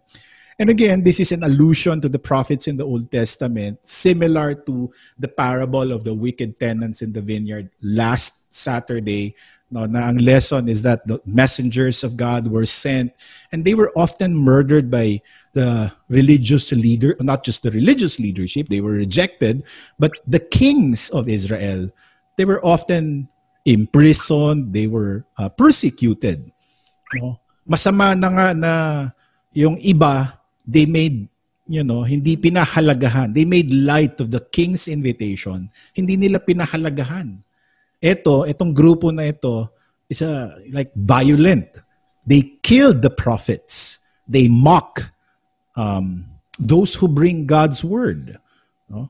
And again, this is an allusion to the prophets in the Old Testament, similar to the parable of the wicked tenants in the vineyard last Saturday. No, na ang lesson is that the messengers of God were sent and they were often murdered by the religious leader, not just the religious leadership, they were rejected, but the kings of Israel, they were often imprisoned, they were uh, persecuted. No? Masama na nga na yung iba they made you know, hindi pinahalagahan. They made light of the king's invitation. Hindi nila pinahalagahan. Ito, itong grupo na ito is a, like violent. They killed the prophets. They mock um, those who bring God's word. No?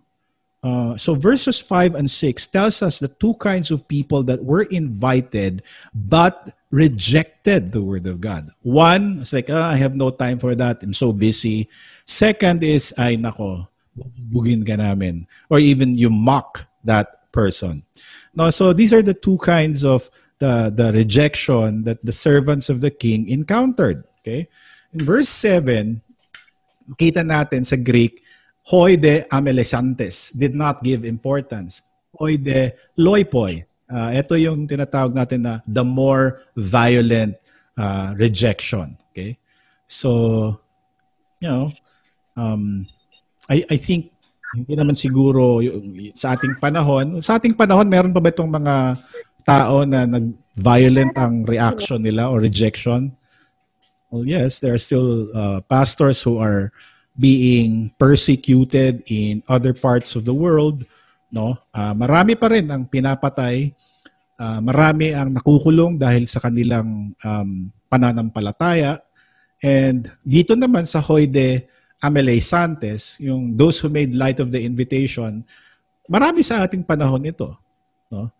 Uh, so verses 5 and 6 tells us the two kinds of people that were invited but rejected the word of God. One, it's like, ah, I have no time for that. I'm so busy. Second is, ay nako, bugin ka namin. Or even you mock that person. No, so these are the two kinds of the, the rejection that the servants of the king encountered. Okay? In verse 7, kita natin sa Greek, hoi de amelesantes did not give importance. Hoi de loipoi Uh, ito yung tinatawag natin na the more violent uh, rejection. Okay? So, you know, um, I, I think hindi naman siguro yung, sa ating panahon, sa ating panahon meron pa ba itong mga tao na nag-violent ang reaction nila or rejection? Well, yes, there are still uh, pastors who are being persecuted in other parts of the world no? Uh, marami pa rin ang pinapatay. Uh, marami ang nakukulong dahil sa kanilang um, pananampalataya. And dito naman sa Hoide Amelay Santes, yung those who made light of the invitation, marami sa ating panahon ito. No?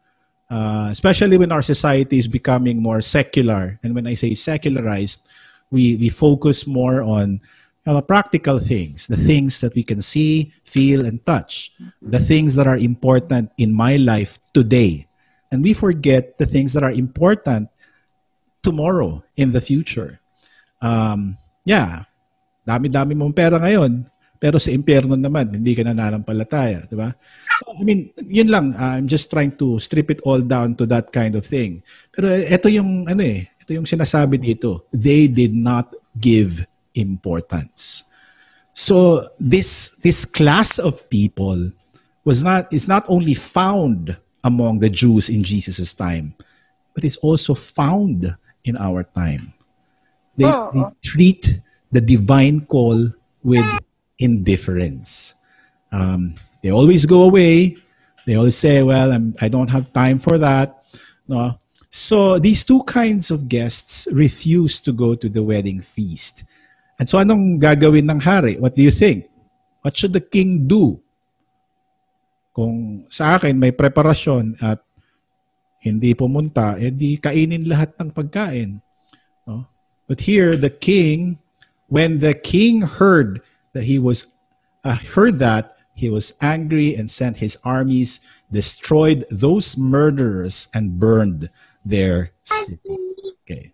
Uh, especially when our society is becoming more secular. And when I say secularized, we, we focus more on uh, practical things, the things that we can see, feel, and touch, the things that are important in my life today. And we forget the things that are important tomorrow in the future. Um, yeah, dami-dami mong pera ngayon, pero sa impyerno naman, hindi ka nananampalataya, di ba? So, I mean, yun lang, uh, I'm just trying to strip it all down to that kind of thing. Pero ito yung, ano eh, ito yung sinasabi dito, they did not give importance. So this this class of people was not is not only found among the Jews in Jesus' time, but is also found in our time. They, oh. they treat the divine call with indifference. Um, they always go away. They always say, "Well, I'm, I don't have time for that." No. So these two kinds of guests refuse to go to the wedding feast. And so anong gagawin ng hari? What do you think? What should the king do? Kung sa akin may preparasyon at hindi pumunta, edi kainin lahat ng pagkain. No? But here, the king, when the king heard that he was, uh, heard that, he was angry and sent his armies, destroyed those murderers, and burned their city. Okay.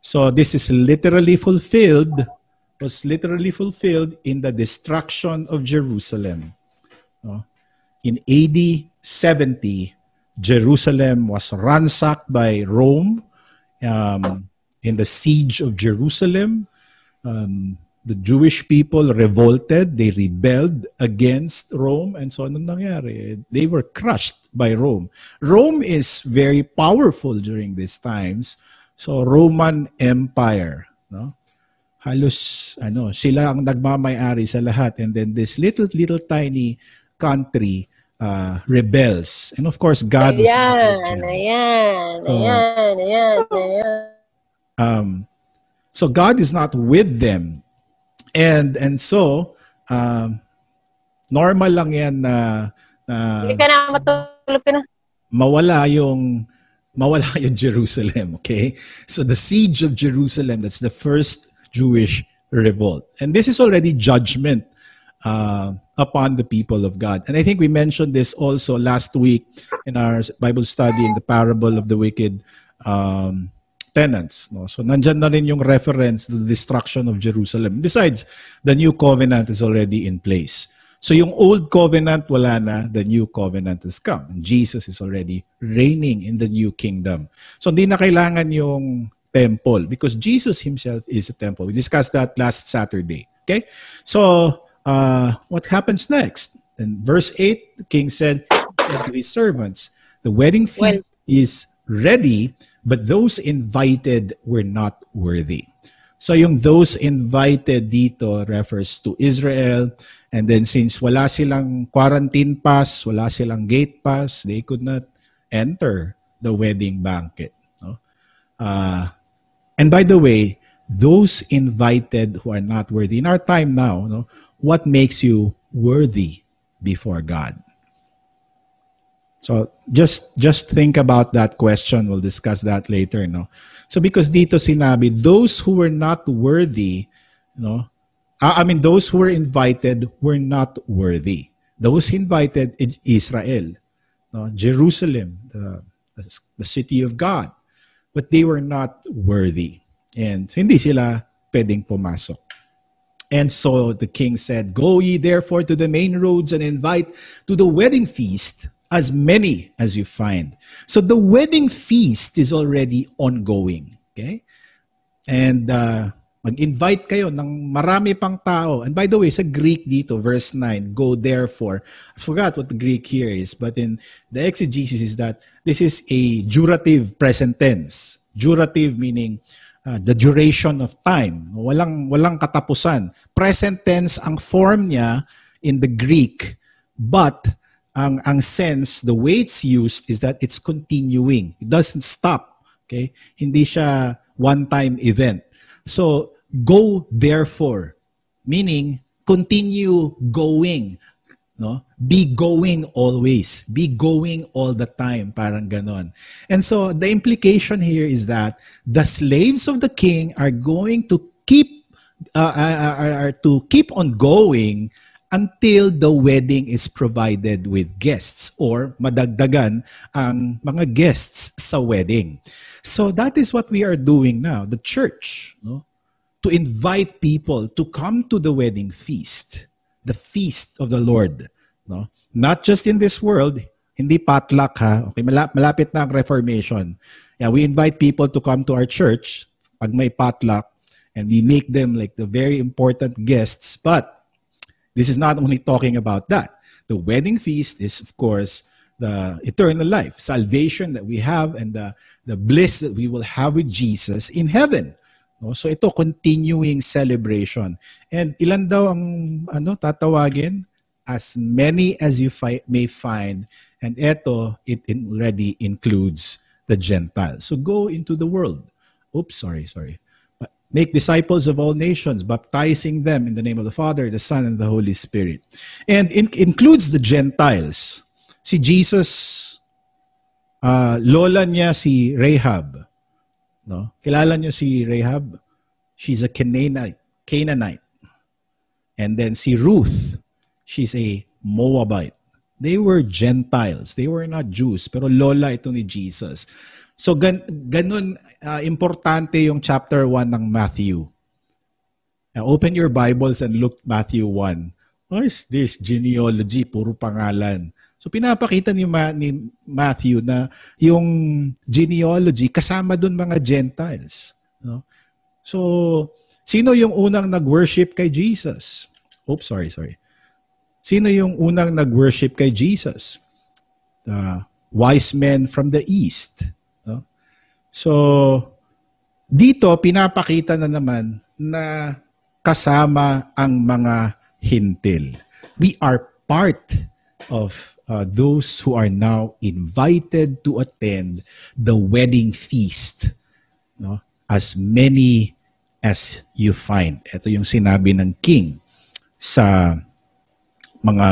So this is literally fulfilled was literally fulfilled in the destruction of Jerusalem. In AD 70, Jerusalem was ransacked by Rome. Um, in the siege of Jerusalem, um, the Jewish people revolted, they rebelled against Rome, and so anong nangyari? They were crushed by Rome. Rome is very powerful during these times. So Roman Empire, no? halos ano sila ang nagmamay-ari sa lahat and then this little little tiny country uh, rebels and of course God ayan, was ayan, ayan, so, ayan, ayan, ayan. Um, so God is not with them and and so um, normal lang yan na, na hindi ka na matulog na mawala yung mawala yung Jerusalem, okay? So the siege of Jerusalem, that's the first Jewish revolt. And this is already judgment uh, upon the people of God. And I think we mentioned this also last week in our Bible study in the parable of the wicked um, tenants. No? So nandyan na rin yung reference to the destruction of Jerusalem. Besides, the new covenant is already in place. So yung old covenant, wala na. The new covenant has come. And Jesus is already reigning in the new kingdom. So hindi na kailangan yung temple because Jesus himself is a temple. We discussed that last Saturday. Okay? So, uh, what happens next? In verse 8, the king said to his servants, The wedding feast well, is ready, but those invited were not worthy. So yung those invited dito refers to Israel. And then since wala silang quarantine pass, wala silang gate pass, they could not enter the wedding banquet. No? Uh, and by the way, those invited who are not worthy, in our time now, no, what makes you worthy before God? So just just think about that question. We'll discuss that later, no. So because dito sinabi those who were not worthy, no. I mean those who were invited were not worthy. Those invited Israel, no, Jerusalem, the, the city of God, but they were not worthy. And hindi sila pwedeng pumasok. And so the king said, Go ye therefore to the main roads and invite to the wedding feast as many as you find. So the wedding feast is already ongoing. Okay? And uh, mag-invite kayo ng marami pang tao. And by the way, sa Greek dito, verse 9, go therefore. I forgot what the Greek here is, but in the exegesis is that this is a durative present tense. Durative meaning uh, the duration of time. Walang, walang katapusan. Present tense ang form niya in the Greek, but ang ang sense, the way it's used is that it's continuing. It doesn't stop. Okay? Hindi siya one-time event. So, go therefore, meaning continue going. No? Be going always. Be going all the time. Parang ganon. And so, the implication here is that the slaves of the king are going to keep uh, are, are, are to keep on going until the wedding is provided with guests or madagdagan ang mga guests sa wedding. So that is what we are doing now, the church, no? to invite people to come to the wedding feast, the feast of the Lord. No? Not just in this world, hindi potluck ha. Okay, malapit na ang Reformation. Yeah, we invite people to come to our church pag may potluck and we make them like the very important guests, but This is not only talking about that. The wedding feast is, of course, the eternal life, salvation that we have, and the, the bliss that we will have with Jesus in heaven. No? So ito, continuing celebration. And ilan daw ang ano, tatawagin? As many as you fi- may find. And ito, it already includes the Gentiles. So go into the world. Oops, sorry, sorry. Make disciples of all nations, baptizing them in the name of the Father, the Son, and the Holy Spirit. And it includes the Gentiles. Si Jesus, uh, lola niya si Rahab. No? Kilala niyo si Rahab? She's a Canaanite. Canaanite. And then si Ruth, she's a Moabite. They were Gentiles. They were not Jews. Pero lola ito ni Jesus. So gan ganun uh, importante yung chapter 1 ng Matthew. Now, open your Bibles and look Matthew 1. What is this genealogy? Puro pangalan. So pinapakita ni, Ma- ni Matthew na yung genealogy kasama doon mga Gentiles. No? So, sino yung unang nag-worship kay Jesus? Oops, sorry, sorry. Sino yung unang nag-worship kay Jesus? The wise men from the east. So, dito pinapakita na naman na kasama ang mga hintil. We are part of uh, those who are now invited to attend the wedding feast. No? As many as you find. Ito yung sinabi ng king sa mga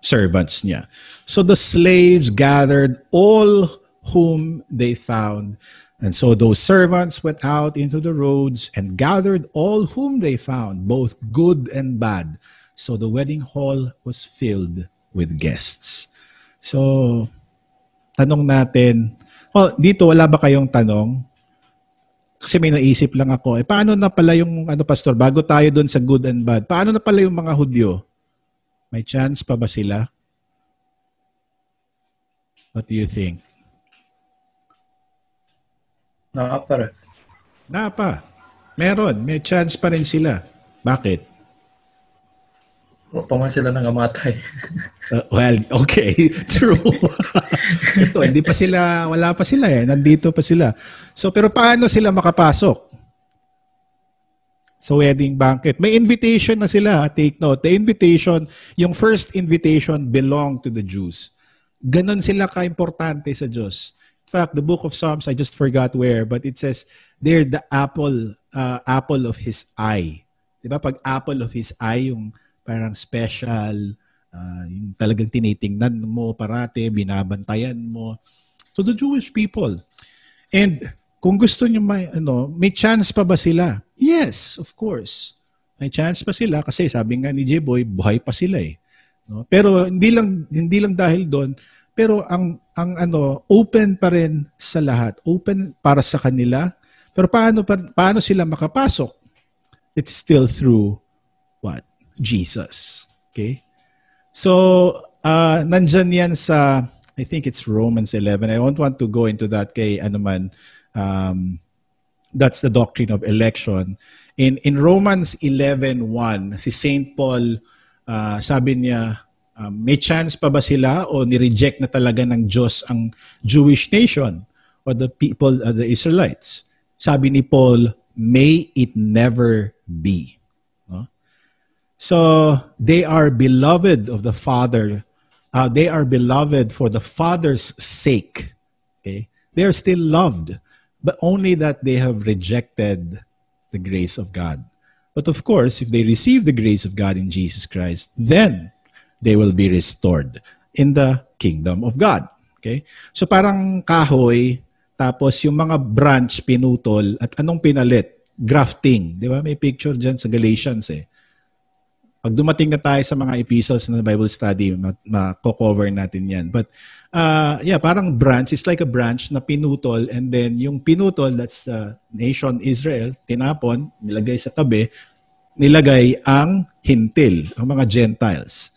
servants niya. So the slaves gathered all whom they found. And so those servants went out into the roads and gathered all whom they found, both good and bad. So the wedding hall was filled with guests. So, tanong natin, well, dito wala ba kayong tanong? Kasi may naisip lang ako, eh paano na pala yung, ano pastor, bago tayo doon sa good and bad, paano na pala yung mga Hudyo? May chance pa ba sila? What do you think? Nakapara. Napa. Meron. May chance pa rin sila. Bakit? Pa man sila nangamatay. Uh, well, okay. True. Ito, hindi pa sila, wala pa sila eh. Nandito pa sila. So, pero paano sila makapasok? Sa wedding banquet. May invitation na sila. Take note. The invitation, yung first invitation belonged to the Jews. Ganon sila ka-importante sa Diyos. Fact, the book of Psalms, I just forgot where, but it says, they're the apple, uh, apple of his eye. Di ba? Pag apple of his eye, yung parang special, uh, yung talagang tinitingnan mo parate, binabantayan mo. So the Jewish people. And kung gusto niyo may ano, may chance pa ba sila? Yes, of course. May chance pa sila kasi sabi nga ni J-Boy, buhay pa sila eh. No? Pero hindi lang hindi lang dahil doon, pero ang ang ano, open pa rin sa lahat. Open para sa kanila. Pero paano pa, paano sila makapasok? It's still through what? Jesus. Okay? So, uh, nandyan yan sa, I think it's Romans 11. I don't want to go into that kay ano man, um, that's the doctrine of election. In in Romans 11:1, si Saint Paul uh, sabi niya, um, may chance pa ba sila o ni-reject na talaga ng Diyos ang Jewish nation or the people of the Israelites? Sabi ni Paul, may it never be. No? So they are beloved of the Father. Uh, they are beloved for the Father's sake. Okay, they are still loved, but only that they have rejected the grace of God. But of course, if they receive the grace of God in Jesus Christ, then they will be restored in the kingdom of God. Okay? So parang kahoy, tapos yung mga branch pinutol, at anong pinalit? Grafting. Di ba? May picture dyan sa Galatians eh. Pag dumating na tayo sa mga epistles na Bible study, ma-cover natin yan. But uh, yeah, parang branch, it's like a branch na pinutol and then yung pinutol, that's the nation Israel, tinapon, nilagay sa tabi, nilagay ang hintil, ang mga Gentiles.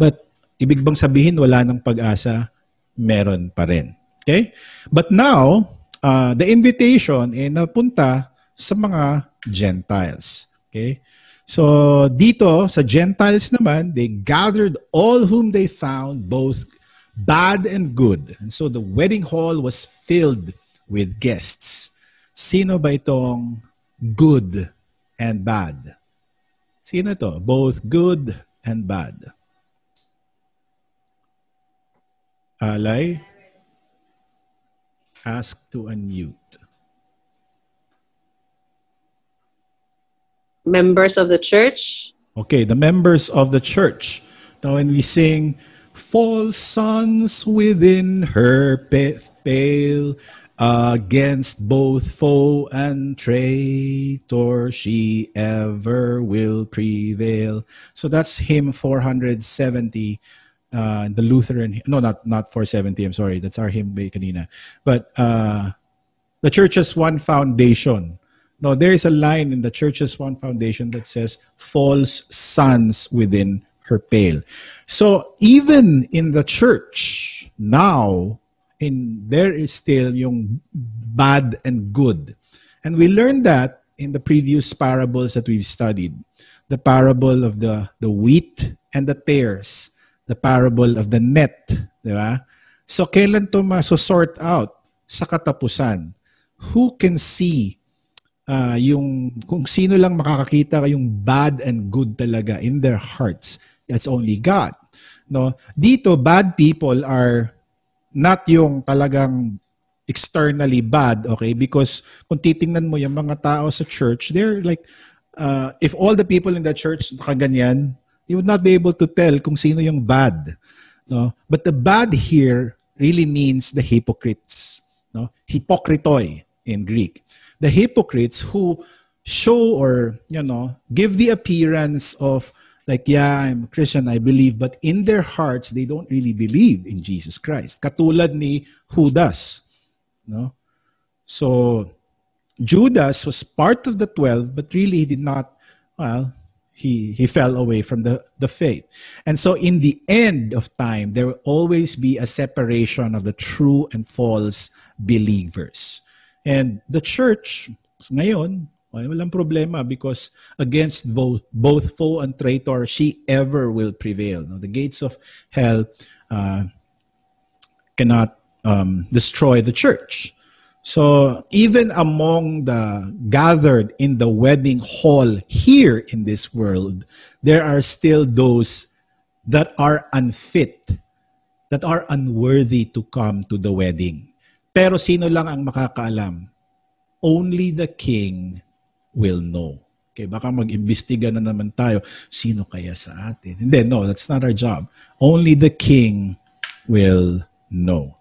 But ibig bang sabihin wala ng pag-asa? Meron pa rin. Okay? But now, uh, the invitation ay eh, napunta sa mga Gentiles. Okay? So dito sa Gentiles naman, they gathered all whom they found, both bad and good. And so the wedding hall was filled with guests. Sino ba itong good and bad? Sino to? Both good and bad. Alay? Ask to unmute. Members of the church. Okay, the members of the church. Now, when we sing, False sons within her pale, against both foe and traitor, she ever will prevail. So that's hymn 470, uh, the Lutheran. No, not not 470. I'm sorry, that's our hymn kanina. But uh, the church has one foundation. No, there is a line in the Church's One Foundation that says, false sons within her pale. So even in the church now, in there is still yung bad and good. And we learned that in the previous parables that we've studied. The parable of the, the wheat and the tares. The parable of the net. Di ba? So kailan to maso-sort out? Sa katapusan. Who can see uh, yung kung sino lang makakakita yung bad and good talaga in their hearts. It's only God. No, dito bad people are not yung talagang externally bad, okay? Because kung titingnan mo yung mga tao sa church, they're like uh, if all the people in the church nakaganyan, you would not be able to tell kung sino yung bad. No? But the bad here really means the hypocrites. No? Hypokritoi in Greek. The hypocrites who show or, you know, give the appearance of like, yeah, I'm Christian, I believe, but in their hearts, they don't really believe in Jesus Christ. Katulad ni Judas. No? So, Judas was part of the 12, but really he did not, well, he, he fell away from the, the faith. And so in the end of time, there will always be a separation of the true and false believers. And the church, ngayon, ay, walang problema because against both, both foe and traitor, she ever will prevail. No? The gates of hell uh, cannot um, destroy the church. So even among the gathered in the wedding hall here in this world, there are still those that are unfit, that are unworthy to come to the wedding. Pero sino lang ang makakaalam? Only the king will know. Okay, baka mag-imbestiga na naman tayo, sino kaya sa atin? Hindi, no, that's not our job. Only the king will know.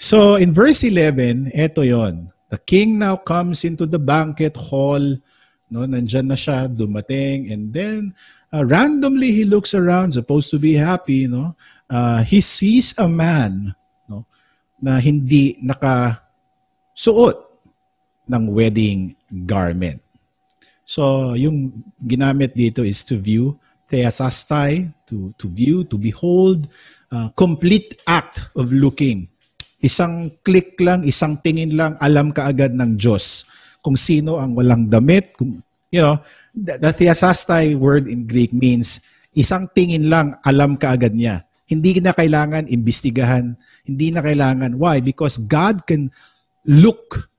So in verse 11, eto yon. The king now comes into the banquet hall. No, nandyan na siya, dumating. And then, uh, randomly, he looks around, supposed to be happy. No? Uh, he sees a man no, na hindi nakasuot ng wedding garment. So, yung ginamit dito is to view, theasastai, to, to view, to behold, uh, complete act of looking Isang click lang, isang tingin lang, alam ka agad ng Diyos kung sino ang walang damit. Kung, you know, the, the theasastai word in Greek means isang tingin lang, alam ka agad niya. Hindi na kailangan imbestigahan. Hindi na kailangan. Why? Because God can look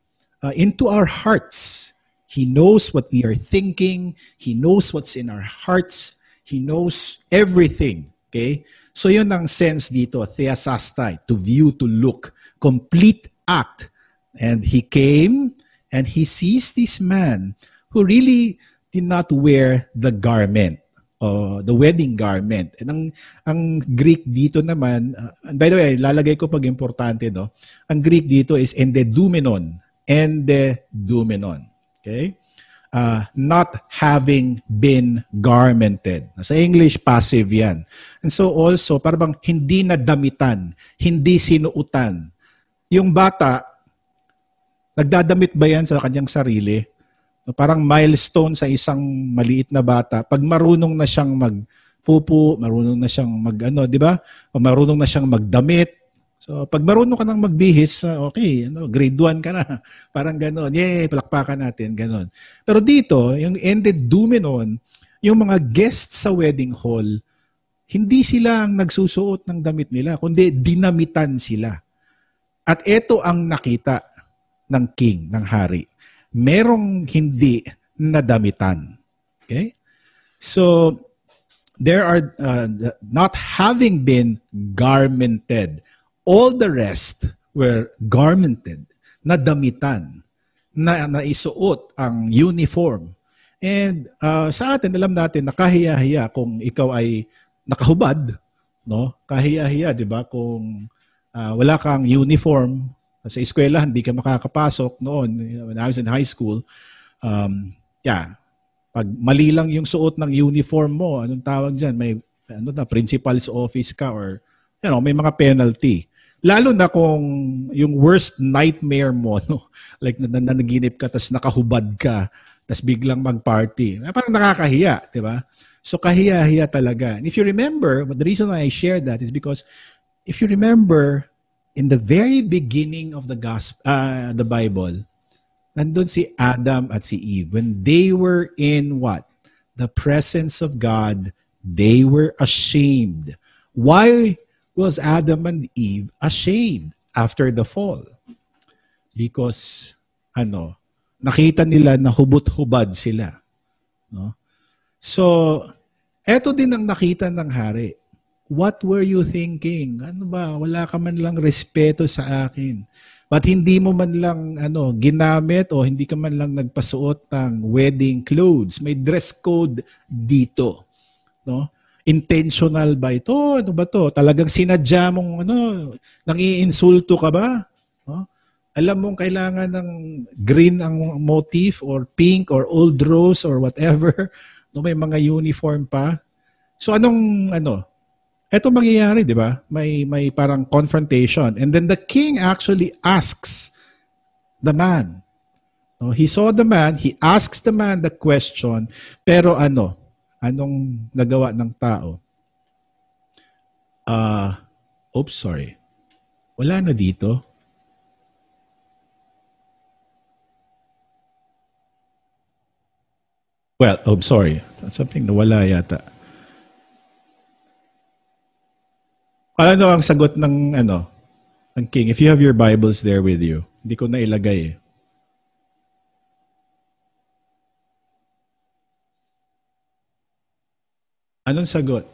uh, into our hearts. He knows what we are thinking. He knows what's in our hearts. He knows everything. Okay? So yun ang sense dito, theasastai, to view, to look, complete act. And he came and he sees this man who really did not wear the garment, uh, the wedding garment. And ang, ang Greek dito naman, uh, by the way, lalagay ko pag importante, no? Ang Greek dito is endedumenon. Endedumenon. Okay? Uh, not having been garmented. Sa English, passive yan. And so also, parang hindi na damitan, hindi sinuutan. Yung bata, nagdadamit ba yan sa kanyang sarili? Parang milestone sa isang maliit na bata. Pag marunong na siyang magpupo, marunong na siyang mag ano, di ba? O marunong na siyang magdamit, So, pag marunong ka nang magbihis, ah, okay, ano, grade 1 ka na. Parang gano'n. Yay, palakpakan natin, gano'n. Pero dito, yung ended dumenon, yung mga guests sa wedding hall, hindi sila ang nagsusuot ng damit nila, kundi dinamitan sila. At ito ang nakita ng king, ng hari. Merong hindi nadamitan. Okay? So, there are uh, not having been garmented All the rest were garmented, na damitan, na naisuot ang uniform. And uh, sa atin, alam natin, nakahiya-hiya kung ikaw ay nakahubad, no? Kahiya-hiya, di ba? Kung uh, wala kang uniform, sa eskwela, hindi ka makakapasok noon, when I was in high school, um, yeah, pag mali lang yung suot ng uniform mo, anong tawag dyan? May ano na, principal's office ka or you know, may mga penalty. Lalo na kung yung worst nightmare mo, no? like nanaginip ka, tapos nakahubad ka, tapos biglang mag-party. Parang nakakahiya, di ba? So kahiya-hiya talaga. And if you remember, the reason why I shared that is because if you remember, in the very beginning of the gospel, uh, the Bible, nandun si Adam at si Eve. When they were in what? The presence of God, they were ashamed. Why was Adam and Eve ashamed after the fall? Because, ano, nakita nila na hubot-hubad sila. No? So, eto din ang nakita ng hari. What were you thinking? Ano ba? Wala ka man lang respeto sa akin. But hindi mo man lang ano, ginamit o hindi ka man lang nagpasuot ng wedding clothes. May dress code dito. No? Intentional ba ito? Ano ba to? Talagang sinadya mong ano, nangiinsulto ka ba? No? Alam mong kailangan ng green ang motif or pink or old rose or whatever. No, may mga uniform pa. So anong ano? Ito mangyayari, di ba? May may parang confrontation and then the king actually asks the man. No, he saw the man, he asks the man the question, pero ano? Anong nagawa ng tao? Uh, oops, sorry. Wala na dito. Well, oh, sorry. Something nawala yata. Ano ang sagot ng ano ng king? If you have your Bibles there with you. Hindi ko na ilagay eh. Anong sagot?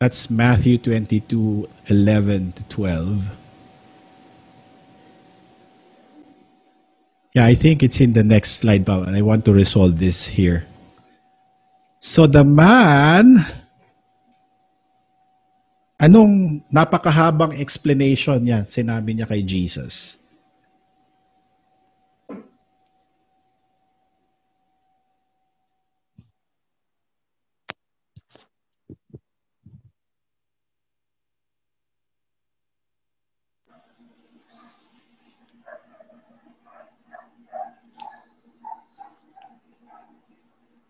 That's Matthew 22, 11 to 12. Yeah, I think it's in the next slide, Bob, and I want to resolve this here. So the man, anong napakahabang explanation niya sinabi niya kay Jesus?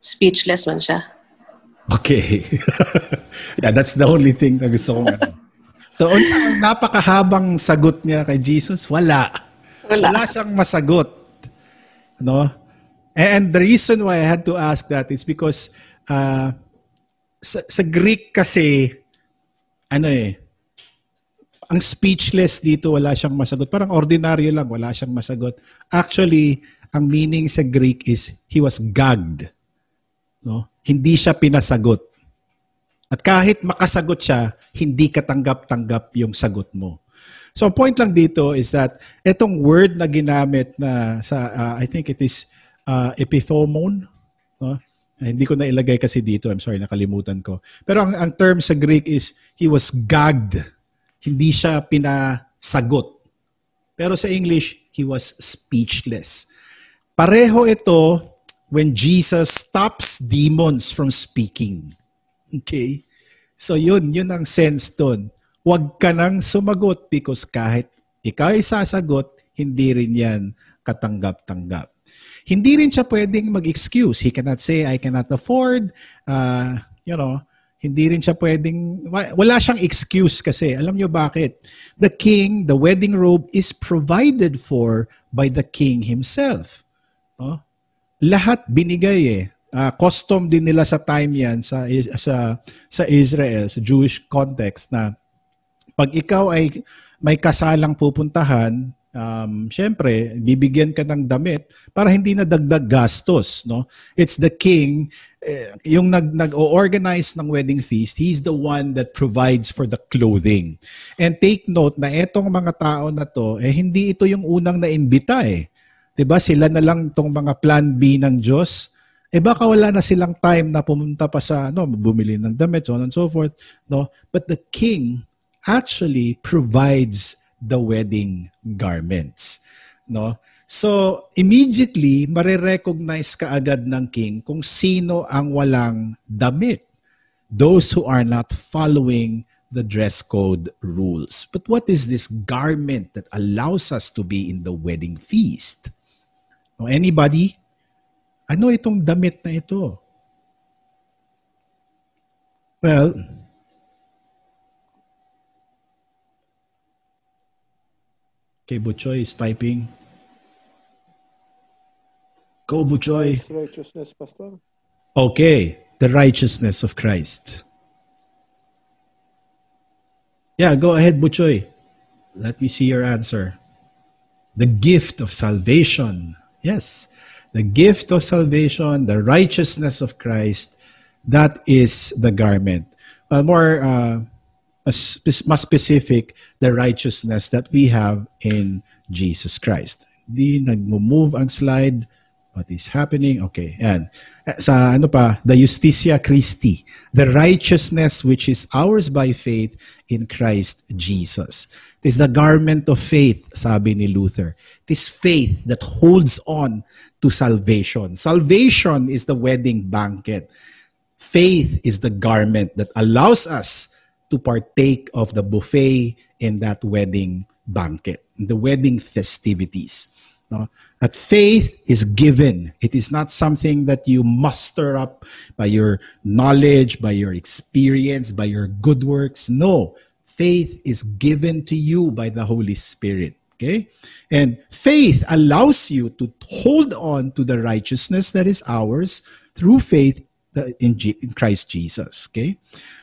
Speechless man siya. Okay. yeah, that's the only thing na gusto kong ano. So, unsa ang napakahabang sagot niya kay Jesus? Wala. Wala. Wala siyang masagot. No? And the reason why I had to ask that is because uh, sa, sa Greek kasi, ano eh, ang speechless dito, wala siyang masagot. Parang ordinaryo lang, wala siyang masagot. Actually, ang meaning sa Greek is, he was gagged. No? Hindi siya pinasagot. At kahit makasagot siya, hindi katanggap-tanggap yung sagot mo. So, ang point lang dito is that itong word na ginamit na sa, uh, I think it is uh, epithomon, no? Eh, hindi ko na ilagay kasi dito. I'm sorry, nakalimutan ko. Pero ang, ang term sa Greek is, he was gagged. Hindi siya pinasagot. Pero sa English, he was speechless. Pareho ito when Jesus stops demons from speaking. Okay? So yun, yun ang sense doon. Huwag ka nang sumagot because kahit ikaw ay sasagot, hindi rin yan katanggap-tanggap. Hindi rin siya pwedeng mag-excuse. He cannot say, I cannot afford. Uh, you know, hindi rin siya pwedeng, wala siyang excuse kasi. Alam nyo bakit? The king, the wedding robe is provided for by the king himself. No? Lahat binigay eh. Uh, custom din nila sa time yan sa sa sa Israel sa Jewish context na pag ikaw ay may kasalang pupuntahan um syempre bibigyan ka ng damit para hindi na dagdag gastos no? It's the king eh, yung nag nag-organize ng wedding feast he's the one that provides for the clothing. And take note na etong mga tao na to eh hindi ito yung unang naimbita eh 'Di ba? Sila na lang tong mga plan B ng Diyos. Eh baka wala na silang time na pumunta pa sa ano, bumili ng damit, so on and so forth, no? But the king actually provides the wedding garments, no? So, immediately, marirecognize kaagad ng king kung sino ang walang damit. Those who are not following the dress code rules. But what is this garment that allows us to be in the wedding feast? O anybody? Ano itong damit na ito? Well, Okay, Buchoy is typing. Go, Buchoy. Righteousness, Pastor. Okay, the righteousness of Christ. Yeah, go ahead, Buchoy. Let me see your answer. The gift of salvation Yes. The gift of salvation, the righteousness of Christ, that is the garment. Well, more uh, mas specific, the righteousness that we have in Jesus Christ. Di nagmo-move ang slide. What is happening? Okay, yan. Sa ano pa, the Justitia Christi, the righteousness which is ours by faith in Christ Jesus. It is the garment of faith, sabi ni Luther. It is faith that holds on to salvation. Salvation is the wedding banquet. Faith is the garment that allows us to partake of the buffet in that wedding banquet, the wedding festivities. No? That faith is given. It is not something that you muster up by your knowledge, by your experience, by your good works. No, faith is given to you by the Holy Spirit. Okay? And faith allows you to hold on to the righteousness that is ours through faith in, G- in Christ Jesus. Okay?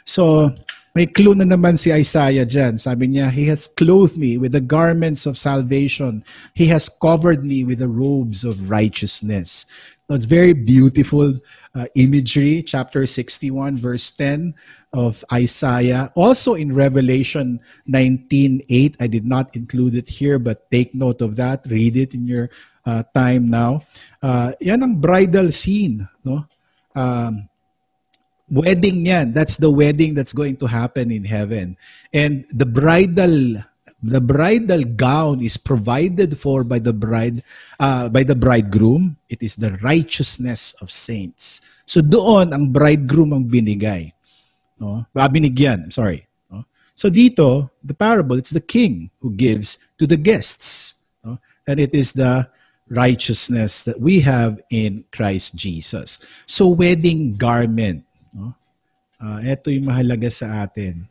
So, may clue na naman si Isaiah dyan. Sabi niya, He has clothed me with the garments of salvation. He has covered me with the robes of righteousness. So it's very beautiful uh, imagery, chapter 61, verse 10 of Isaiah. Also in Revelation 19:8, I did not include it here, but take note of that. Read it in your uh, time now. Uh, yan ang bridal scene, no? Um, wedding yan. That's the wedding that's going to happen in heaven. And the bridal the bridal gown is provided for by the bride uh, by the bridegroom. It is the righteousness of saints. So doon ang bridegroom ang binigay. No? Ah, binigyan, sorry. No? So dito, the parable, it's the king who gives to the guests. No? And it is the righteousness that we have in Christ Jesus. So wedding garment No? Uh, ito yung mahalaga sa atin.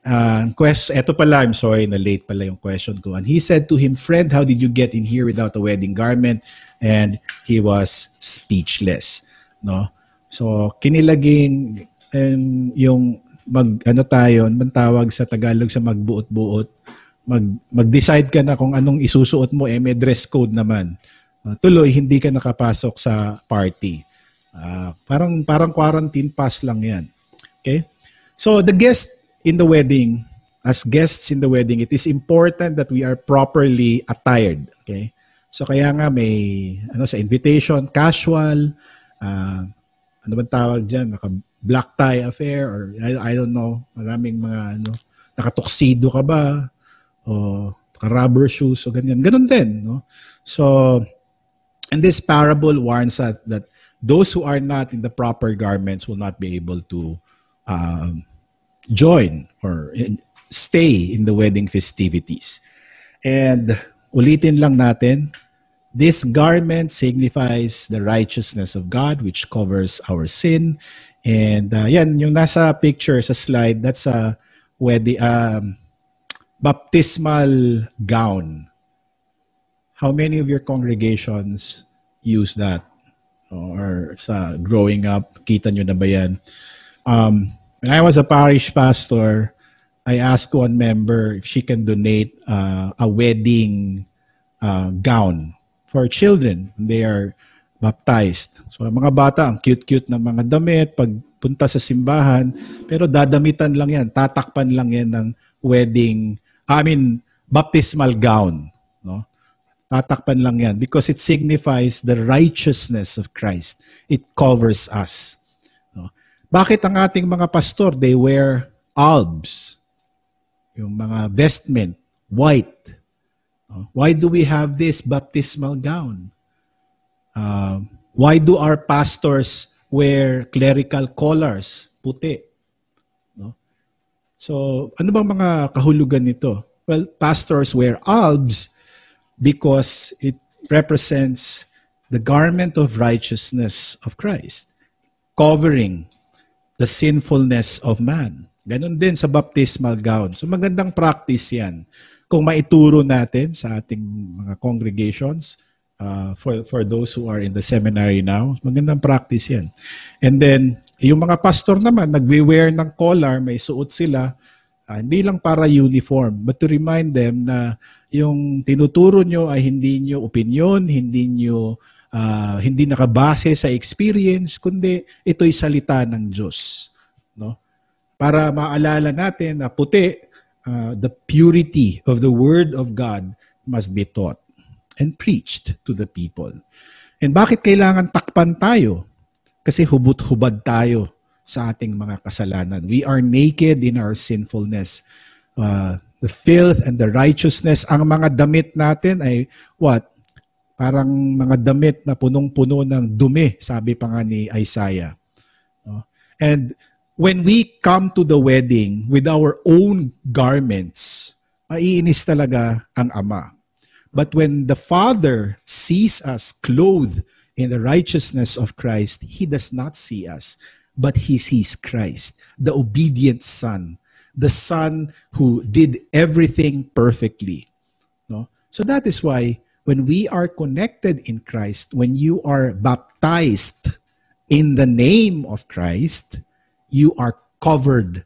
Uh, quest, ito pala, I'm sorry na late pala yung question ko. And he said to him, Friend, how did you get in here without a wedding garment? And he was speechless. No? So, kinilaging um, yung mag ano tayo, tawag sa Tagalog sa magbuot-buot, mag mag-decide ka na kung anong isusuot mo, eh may dress code naman. Uh, tuloy hindi ka nakapasok sa party. Uh, parang parang quarantine pass lang 'yan. Okay? So the guest in the wedding, as guests in the wedding, it is important that we are properly attired, okay? So kaya nga may ano sa invitation, casual, uh, ano bang tawag diyan, naka black tie affair or I, I don't know, maraming mga ano, nakatuxedo ka ba o rubber shoes o ganyan. Ganun din, no? So and this parable warns us that those who are not in the proper garments will not be able to um, join or in, stay in the wedding festivities. And ulitin lang natin, this garment signifies the righteousness of God which covers our sin. And uh, yan, yung nasa picture sa slide, that's a wedding, um, baptismal gown. How many of your congregations use that? or sa growing up, kita nyo na ba yan? Um, when I was a parish pastor, I asked one member if she can donate uh, a wedding uh, gown for children they are baptized. So mga bata, ang cute-cute na mga damit, pagpunta sa simbahan, pero dadamitan lang yan, tatakpan lang yan ng wedding, I mean, baptismal gown. No? Tatakpan lang yan because it signifies the righteousness of Christ. It covers us. No? Bakit ang ating mga pastor, they wear albs? Yung mga vestment, white. No? Why do we have this baptismal gown? Uh, why do our pastors wear clerical collars, puti? No? So, ano bang mga kahulugan nito? Well, pastors wear albs because it represents the garment of righteousness of Christ, covering the sinfulness of man. Ganon din sa baptismal gown. So magandang practice yan. Kung maituro natin sa ating mga congregations, uh, for, for those who are in the seminary now, magandang practice yan. And then, yung mga pastor naman, nagwe-wear ng collar, may suot sila, uh, hindi lang para uniform, but to remind them na yung tinuturo nyo ay hindi nyo opinion, hindi nyo uh, hindi nakabase sa experience, kundi ito'y salita ng Diyos. No? Para maalala natin na puti, uh, the purity of the Word of God must be taught. And preached to the people. And bakit kailangan takpan tayo? Kasi hubot-hubad tayo sa ating mga kasalanan. We are naked in our sinfulness. Uh, the filth and the righteousness. Ang mga damit natin ay what? Parang mga damit na punong-puno ng dumi, sabi pa nga ni Isaiah. And when we come to the wedding with our own garments, maiinis talaga ang ama. But when the Father sees us clothed in the righteousness of Christ, He does not see us, but He sees Christ, the obedient Son, the Son who did everything perfectly. No? So that is why when we are connected in Christ, when you are baptized in the name of Christ, you are covered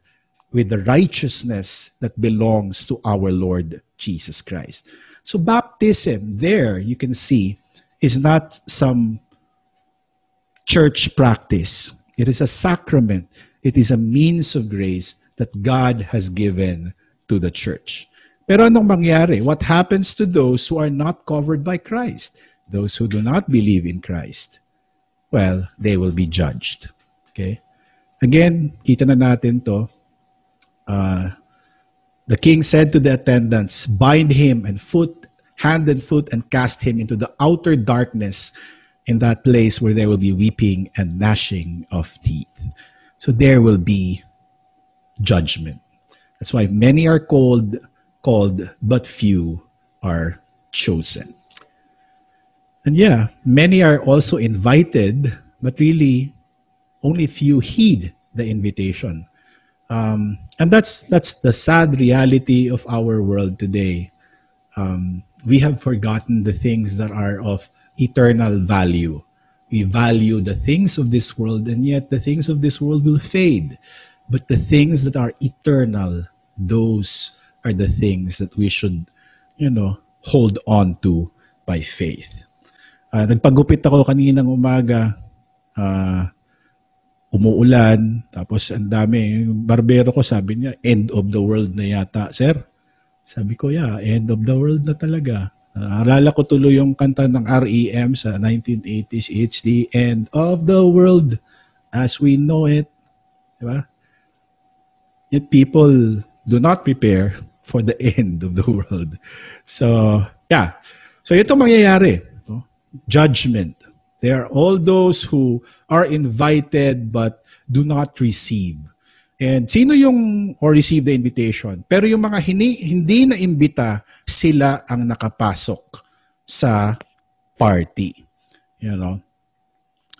with the righteousness that belongs to our Lord Jesus Christ. So baptism there you can see is not some church practice. It is a sacrament. It is a means of grace that God has given to the church. Pero anong mangyari? What happens to those who are not covered by Christ? Those who do not believe in Christ? Well, they will be judged. Okay? Again, kita na natin to. Uh, The king said to the attendants, Bind him and foot, hand and foot, and cast him into the outer darkness in that place where there will be weeping and gnashing of teeth. So there will be judgment. That's why many are called, called, but few are chosen. And yeah, many are also invited, but really only few heed the invitation. Um, and that's that's the sad reality of our world today. Um, we have forgotten the things that are of eternal value. We value the things of this world, and yet the things of this world will fade. But the things that are eternal, those are the things that we should, you know, hold on to by faith. Uh, nagpagupit ako kaninang umaga. Uh, umuulan, tapos ang dami. Barbero ko sabi niya, end of the world na yata, sir. Sabi ko, yeah, end of the world na talaga. Naalala ko tuloy yung kanta ng REM sa 1980s, It's the end of the world as we know it. Diba? Yet people do not prepare for the end of the world. So, yeah. So, ito mangyayari. Judgment. There are all those who are invited but do not receive. And sino yung or receive the invitation? Pero yung mga hindi, hindi na imbita, sila ang nakapasok sa party. You know?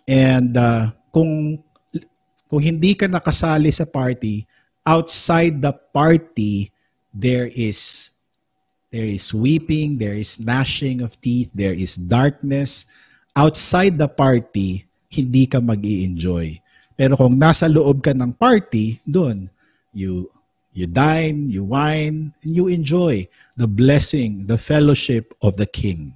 And uh, kung kung hindi ka nakasali sa party, outside the party there is there is weeping, there is gnashing of teeth, there is darkness, outside the party, hindi ka mag enjoy Pero kung nasa loob ka ng party, doon, you you dine, you wine, and you enjoy the blessing, the fellowship of the King.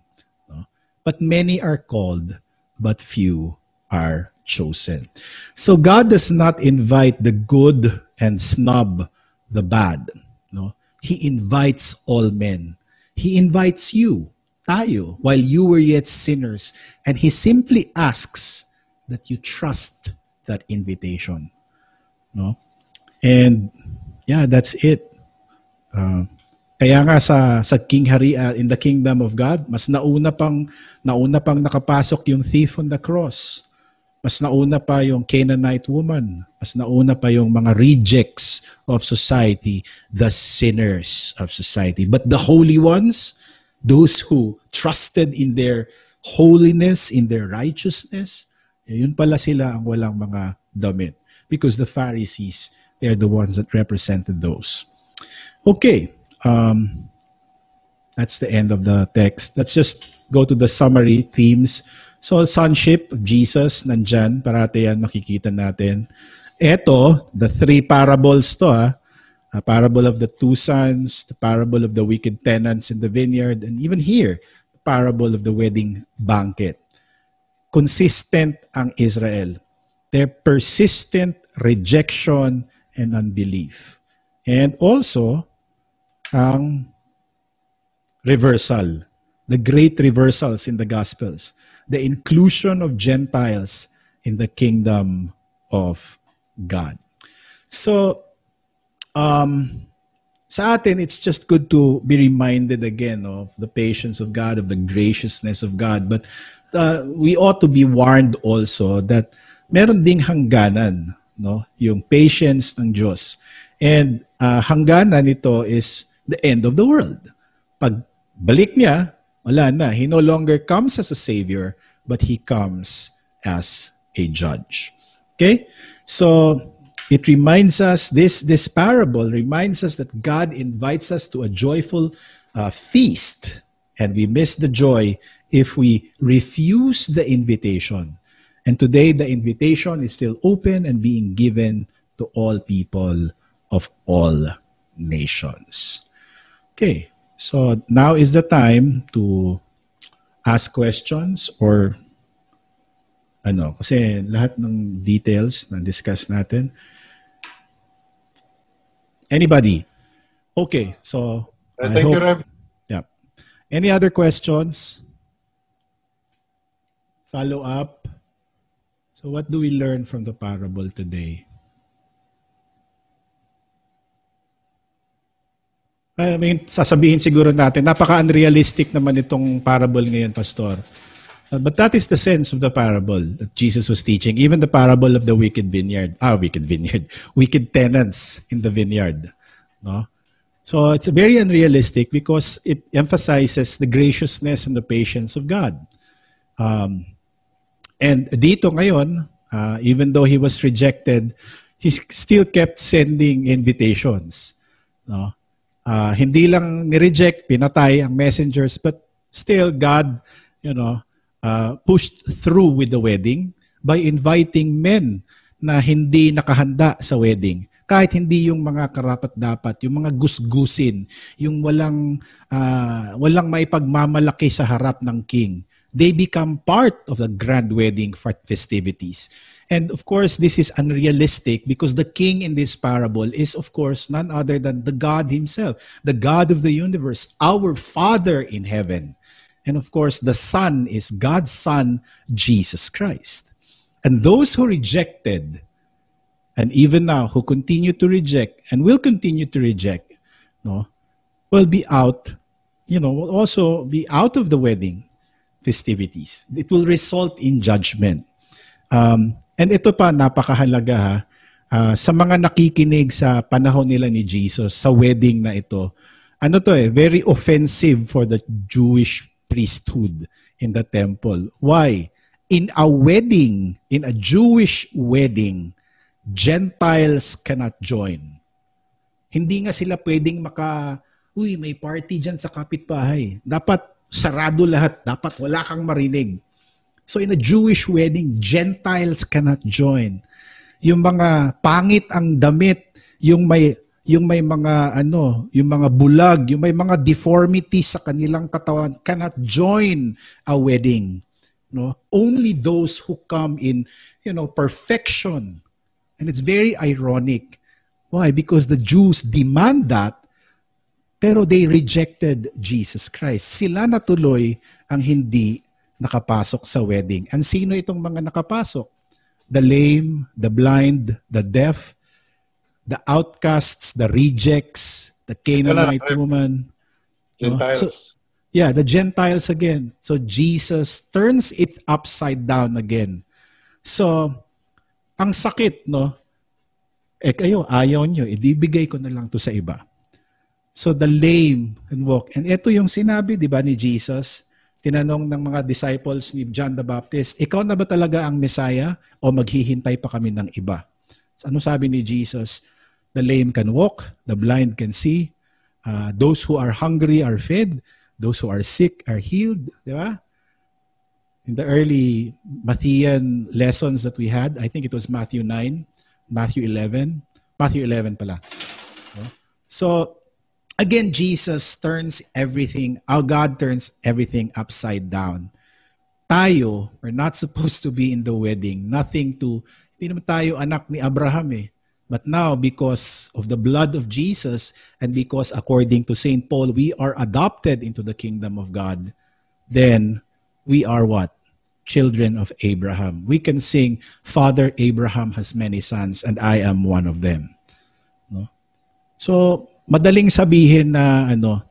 But many are called, but few are chosen. So God does not invite the good and snub the bad. No? He invites all men. He invites you tayo while you were yet sinners. And He simply asks that you trust that invitation. No? And yeah, that's it. Uh, kaya nga sa sa King Hari uh, in the kingdom of God, mas nauna pang nauna pang nakapasok yung thief on the cross. Mas nauna pa yung Canaanite woman. Mas nauna pa yung mga rejects of society, the sinners of society. But the holy ones, those who trusted in their holiness, in their righteousness, yun pala sila ang walang mga damit. Because the Pharisees, they're the ones that represented those. Okay, um, that's the end of the text. Let's just go to the summary themes. So, sonship, Jesus, nandyan, parati yan makikita natin. Ito, the three parables to ha, a parable of the two sons, the parable of the wicked tenants in the vineyard, and even here, the parable of the wedding banquet. Consistent ang Israel. Their persistent rejection and unbelief. And also, ang reversal. the great reversals in the Gospels, the inclusion of Gentiles in the kingdom of God. So, um, sa atin, it's just good to be reminded again of the patience of God, of the graciousness of God. But uh, we ought to be warned also that meron ding hangganan, no? Yung patience ng Diyos. And uh, hangganan nito is the end of the world. Pag balik niya, wala na. He no longer comes as a savior, but he comes as a judge. Okay? So it reminds us this this parable reminds us that God invites us to a joyful uh, feast and we miss the joy if we refuse the invitation. And today, the invitation is still open and being given to all people of all nations. Okay, so now is the time to ask questions or ano, kasi lahat ng details na discuss natin. Anybody? Okay, so Uh, thank hope, you, Rev. Yeah. Any other questions? Follow up? So what do we learn from the parable today? I mean, sasabihin siguro natin, napaka-unrealistic naman itong parable ngayon, Pastor. Uh, But that is the sense of the parable that Jesus was teaching. Even the parable of the wicked vineyard, ah, wicked vineyard, wicked tenants in the vineyard. No? So it's very unrealistic because it emphasizes the graciousness and the patience of God. Um, and dito ngayon, uh, even though he was rejected, he still kept sending invitations. No? Uh, hindi lang ni-reject, pinatay ang messengers, but still God, you know, uh, pushed through with the wedding by inviting men na hindi nakahanda sa wedding. Kahit hindi yung mga karapat-dapat, yung mga gusgusin, yung walang, uh, walang maipagmamalaki sa harap ng king. They become part of the grand wedding festivities. And of course, this is unrealistic because the king in this parable is, of course, none other than the God himself, the God of the universe, our Father in heaven. And of course, the Son is God's Son, Jesus Christ. And those who rejected, and even now who continue to reject and will continue to reject, no, will be out, you know, will also be out of the wedding festivities. It will result in judgment. Um, and ito pa, napakahalaga ha, ah, sa mga nakikinig sa panahon nila ni Jesus, sa wedding na ito, ano to eh, very offensive for the Jewish priesthood in the temple. Why? In a wedding, in a Jewish wedding, Gentiles cannot join. Hindi nga sila pwedeng maka, uy, may party dyan sa kapitbahay. Dapat sarado lahat. Dapat wala kang marinig. So in a Jewish wedding, Gentiles cannot join. Yung mga pangit ang damit, yung may yung may mga ano, yung mga bulag, yung may mga deformity sa kanilang katawan cannot join a wedding. No? Only those who come in, you know, perfection. And it's very ironic. Why? Because the Jews demand that pero they rejected Jesus Christ. Sila natuloy ang hindi nakapasok sa wedding. And sino itong mga nakapasok? The lame, the blind, the deaf, the outcasts, the rejects, the Canaanite Wala. woman. no? Gentiles. So, yeah, the Gentiles again. So Jesus turns it upside down again. So, ang sakit, no? Eh kayo, ayaw nyo, ibibigay ko na lang to sa iba. So the lame can walk. And ito yung sinabi, di ba, ni Jesus, tinanong ng mga disciples ni John the Baptist, ikaw na ba talaga ang Messiah o maghihintay pa kami ng iba? Ano sabi ni Jesus? The lame can walk, the blind can see, uh, those who are hungry are fed, those who are sick are healed, di ba? In the early Matthean lessons that we had, I think it was Matthew 9, Matthew 11, Matthew 11 pala. So, again, Jesus turns everything, our God turns everything upside down. Tayo, we're not supposed to be in the wedding. Nothing to, hindi naman tayo anak ni Abraham eh. But now, because of the blood of Jesus and because according to St. Paul, we are adopted into the kingdom of God, then we are what? Children of Abraham. We can sing, Father Abraham has many sons and I am one of them. No? So, madaling sabihin na ano,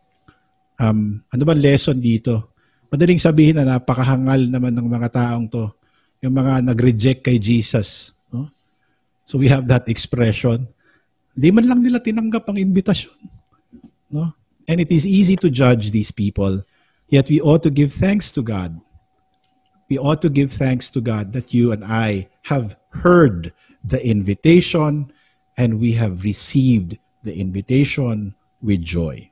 um, ano ba lesson dito? Madaling sabihin na napakahangal naman ng mga taong to, yung mga nag-reject kay Jesus. So we have that expression. Di man lang nila tinanggap ang invitasyon. No? And it is easy to judge these people. Yet we ought to give thanks to God. We ought to give thanks to God that you and I have heard the invitation and we have received the invitation with joy.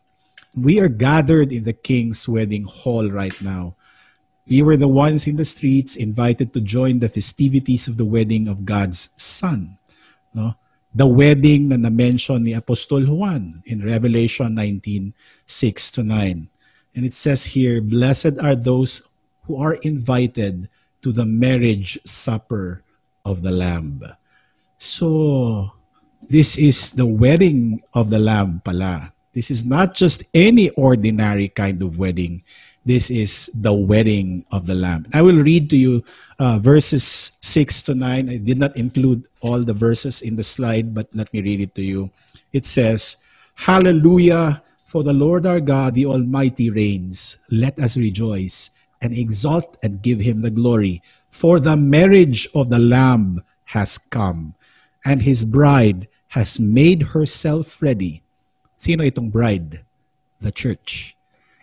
We are gathered in the King's wedding hall right now. We were the ones in the streets invited to join the festivities of the wedding of God's Son. No? The wedding na na-mention ni Apostol Juan in Revelation 19, 6 to 9. And it says here, Blessed are those who are invited to the marriage supper of the Lamb. So, this is the wedding of the Lamb pala. This is not just any ordinary kind of wedding. This is the wedding of the Lamb. I will read to you uh, verses 6 to 9. I did not include all the verses in the slide, but let me read it to you. It says, Hallelujah, for the Lord our God, the Almighty reigns. Let us rejoice and exalt and give him the glory. For the marriage of the Lamb has come, and his bride has made herself ready. Sino itong bride? The church.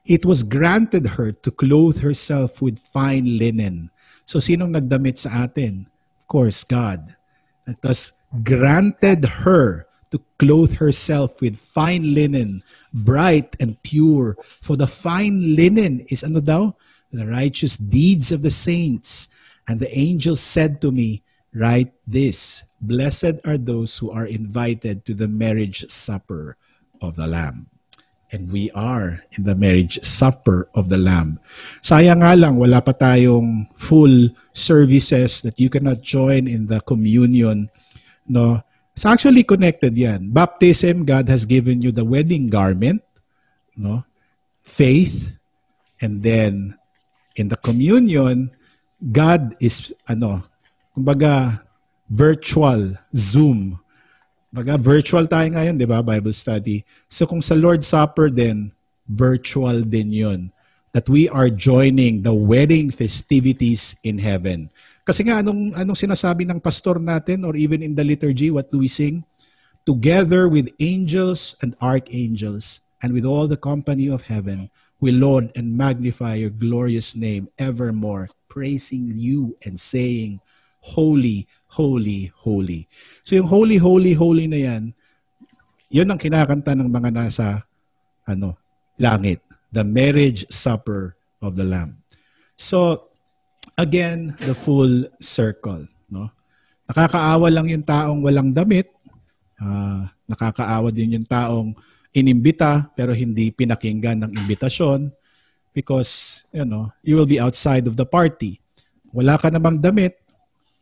It was granted her to clothe herself with fine linen. So sinong nagdamit sa atin? Of course, God. It was granted her to clothe herself with fine linen, bright and pure. For the fine linen is ano daw? The righteous deeds of the saints. And the angel said to me, Write this Blessed are those who are invited to the marriage supper of the Lamb. And we are in the marriage supper of the Lamb. Sayang nga lang, wala pa tayong full services that you cannot join in the communion. No? It's actually connected yan. Baptism, God has given you the wedding garment. No? Faith. And then, in the communion, God is, ano, kumbaga, virtual, Zoom. Baga, virtual tayo ngayon, di ba, Bible study. So kung sa Lord's Supper din, virtual din yun. That we are joining the wedding festivities in heaven. Kasi nga, anong, anong sinasabi ng pastor natin or even in the liturgy, what do we sing? Together with angels and archangels and with all the company of heaven, we laud and magnify your glorious name evermore, praising you and saying, Holy, holy, holy. So yung holy, holy, holy na yan, yun ang kinakanta ng mga nasa ano, langit. The marriage supper of the Lamb. So, again, the full circle. No? Nakakaawa lang yung taong walang damit. Uh, nakakaawa din yung taong inimbita pero hindi pinakinggan ng imbitasyon because you know you will be outside of the party. Wala ka namang damit,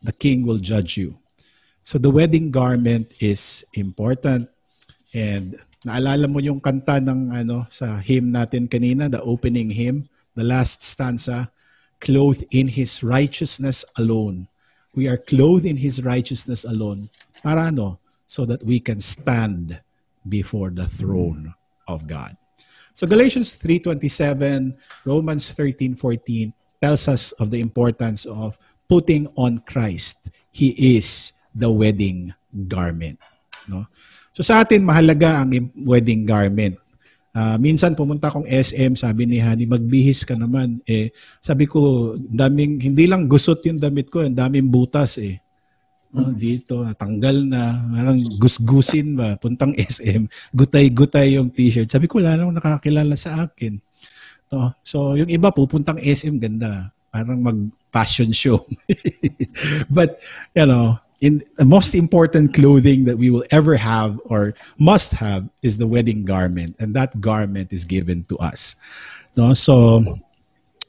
the king will judge you. So the wedding garment is important. And naalala mo yung kanta ng ano sa hymn natin kanina, the opening hymn, the last stanza, clothed in his righteousness alone. We are clothed in his righteousness alone. Para ano? So that we can stand before the throne of God. So Galatians 3:27, Romans 13:14 tells us of the importance of putting on Christ. He is the wedding garment. No? So sa atin, mahalaga ang wedding garment. Uh, minsan pumunta akong SM, sabi ni Hani, magbihis ka naman. Eh, sabi ko, daming, hindi lang gusot yung damit ko, daming butas eh. No, mm. dito, tanggal na, parang gusgusin ba, puntang SM, gutay-gutay yung t-shirt. Sabi ko, wala nang nakakilala sa akin. No? So, yung iba pupuntang SM, ganda. Parang mag fashion show. but, you know, in the most important clothing that we will ever have or must have is the wedding garment. And that garment is given to us. No? So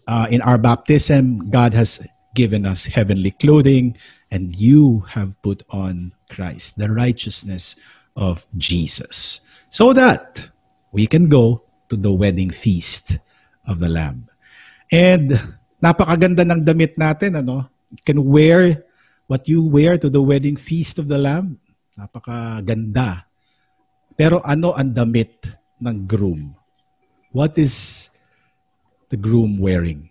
uh, in our baptism god has given us heavenly clothing and you have put on christ the righteousness of jesus. So that we can go to the wedding feast of the lamb. And napakaganda ng damit natin, ano? You can wear what you wear to the wedding feast of the Lamb. Napakaganda. Pero ano ang damit ng groom? What is the groom wearing?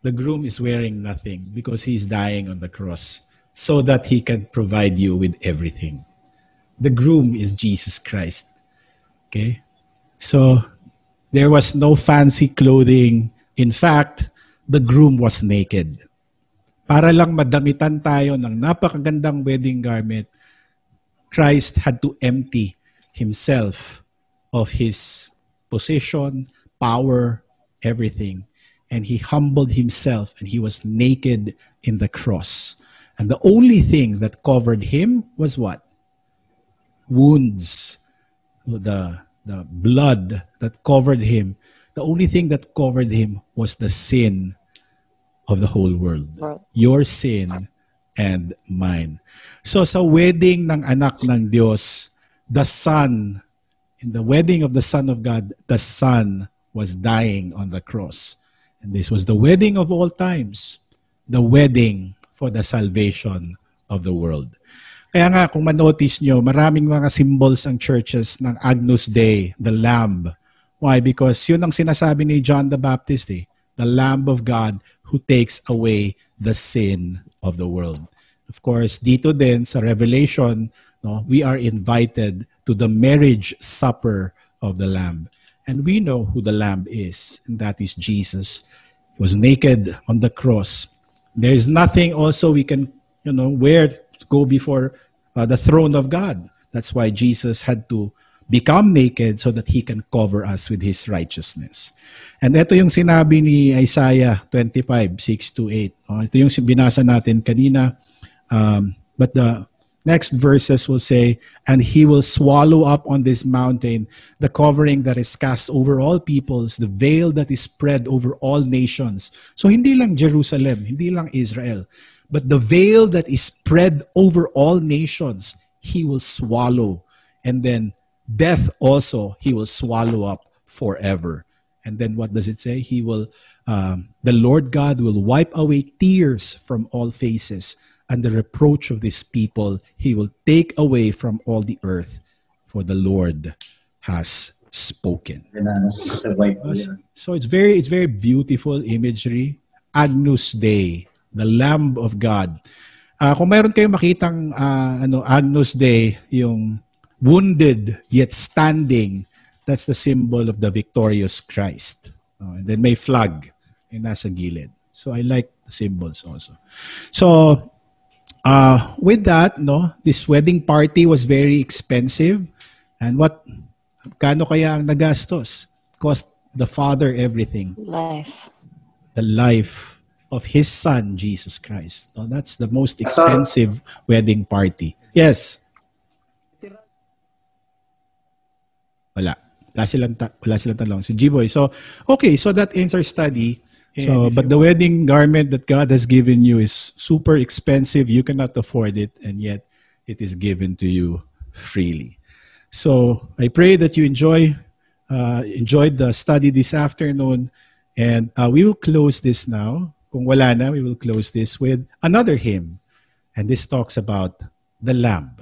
The groom is wearing nothing because he's dying on the cross so that he can provide you with everything. The groom is Jesus Christ. Okay? So there was no fancy clothing. In fact, the groom was naked. Para lang madamitan tayo ng napakagandang wedding garment, Christ had to empty himself of his position, power, everything. And he humbled himself and he was naked in the cross. And the only thing that covered him was what? Wounds. The, the blood that covered him. The only thing that covered him was the sin of the whole world. Your sin and mine. So sa wedding ng anak ng Diyos, the Son, in the wedding of the Son of God, the Son was dying on the cross. And this was the wedding of all times, the wedding for the salvation of the world. Kaya nga, kung manotice nyo, maraming mga symbols ang churches ng Agnus Dei, the Lamb. Why? Because yun ang sinasabi ni John the Baptist eh, the Lamb of God who takes away the sin of the world. Of course, dito din sa Revelation, no, we are invited to the marriage supper of the Lamb. And we know who the Lamb is, and that is Jesus. He was naked on the cross. There is nothing also we can, you know, wear go before uh, the throne of God. That's why Jesus had to become naked so that he can cover us with his righteousness. And ito yung sinabi ni Isaiah 25, 6 to 8. Oh, ito yung binasa natin kanina. Um, but the next verses will say, And he will swallow up on this mountain the covering that is cast over all peoples, the veil that is spread over all nations. So hindi lang Jerusalem, hindi lang Israel, but the veil that is spread over all nations, he will swallow. And then death also, he will swallow up forever. And then what does it say? He will, um, the Lord God will wipe away tears from all faces. And the reproach of this people he will take away from all the earth. For the lord has spoken. So it's very it's very beautiful imagery. Agnus dei the lamb of god uh, kung mayroon kayong makitang uh, ano agnus dei yung wounded yet standing that's the symbol of the victorious christ uh, and then may flag yung nasa gilid so i like the symbols also so uh, with that, no, this wedding party was very expensive. And what, kano kaya ang nagastos? Cost the father everything. Life. The life of his son, Jesus Christ. No, that's the most expensive wedding party. Yes. Wala. Wala silang, ta- wala silang talong. So, G-Boy. So, okay. So, that ends our study. So, but the wedding garment that God has given you is super expensive. You cannot afford it, and yet it is given to you freely. So, I pray that you enjoy uh, enjoyed the study this afternoon, and uh, we will close this now. Kung wala na, we will close this with another hymn, and this talks about the Lamb.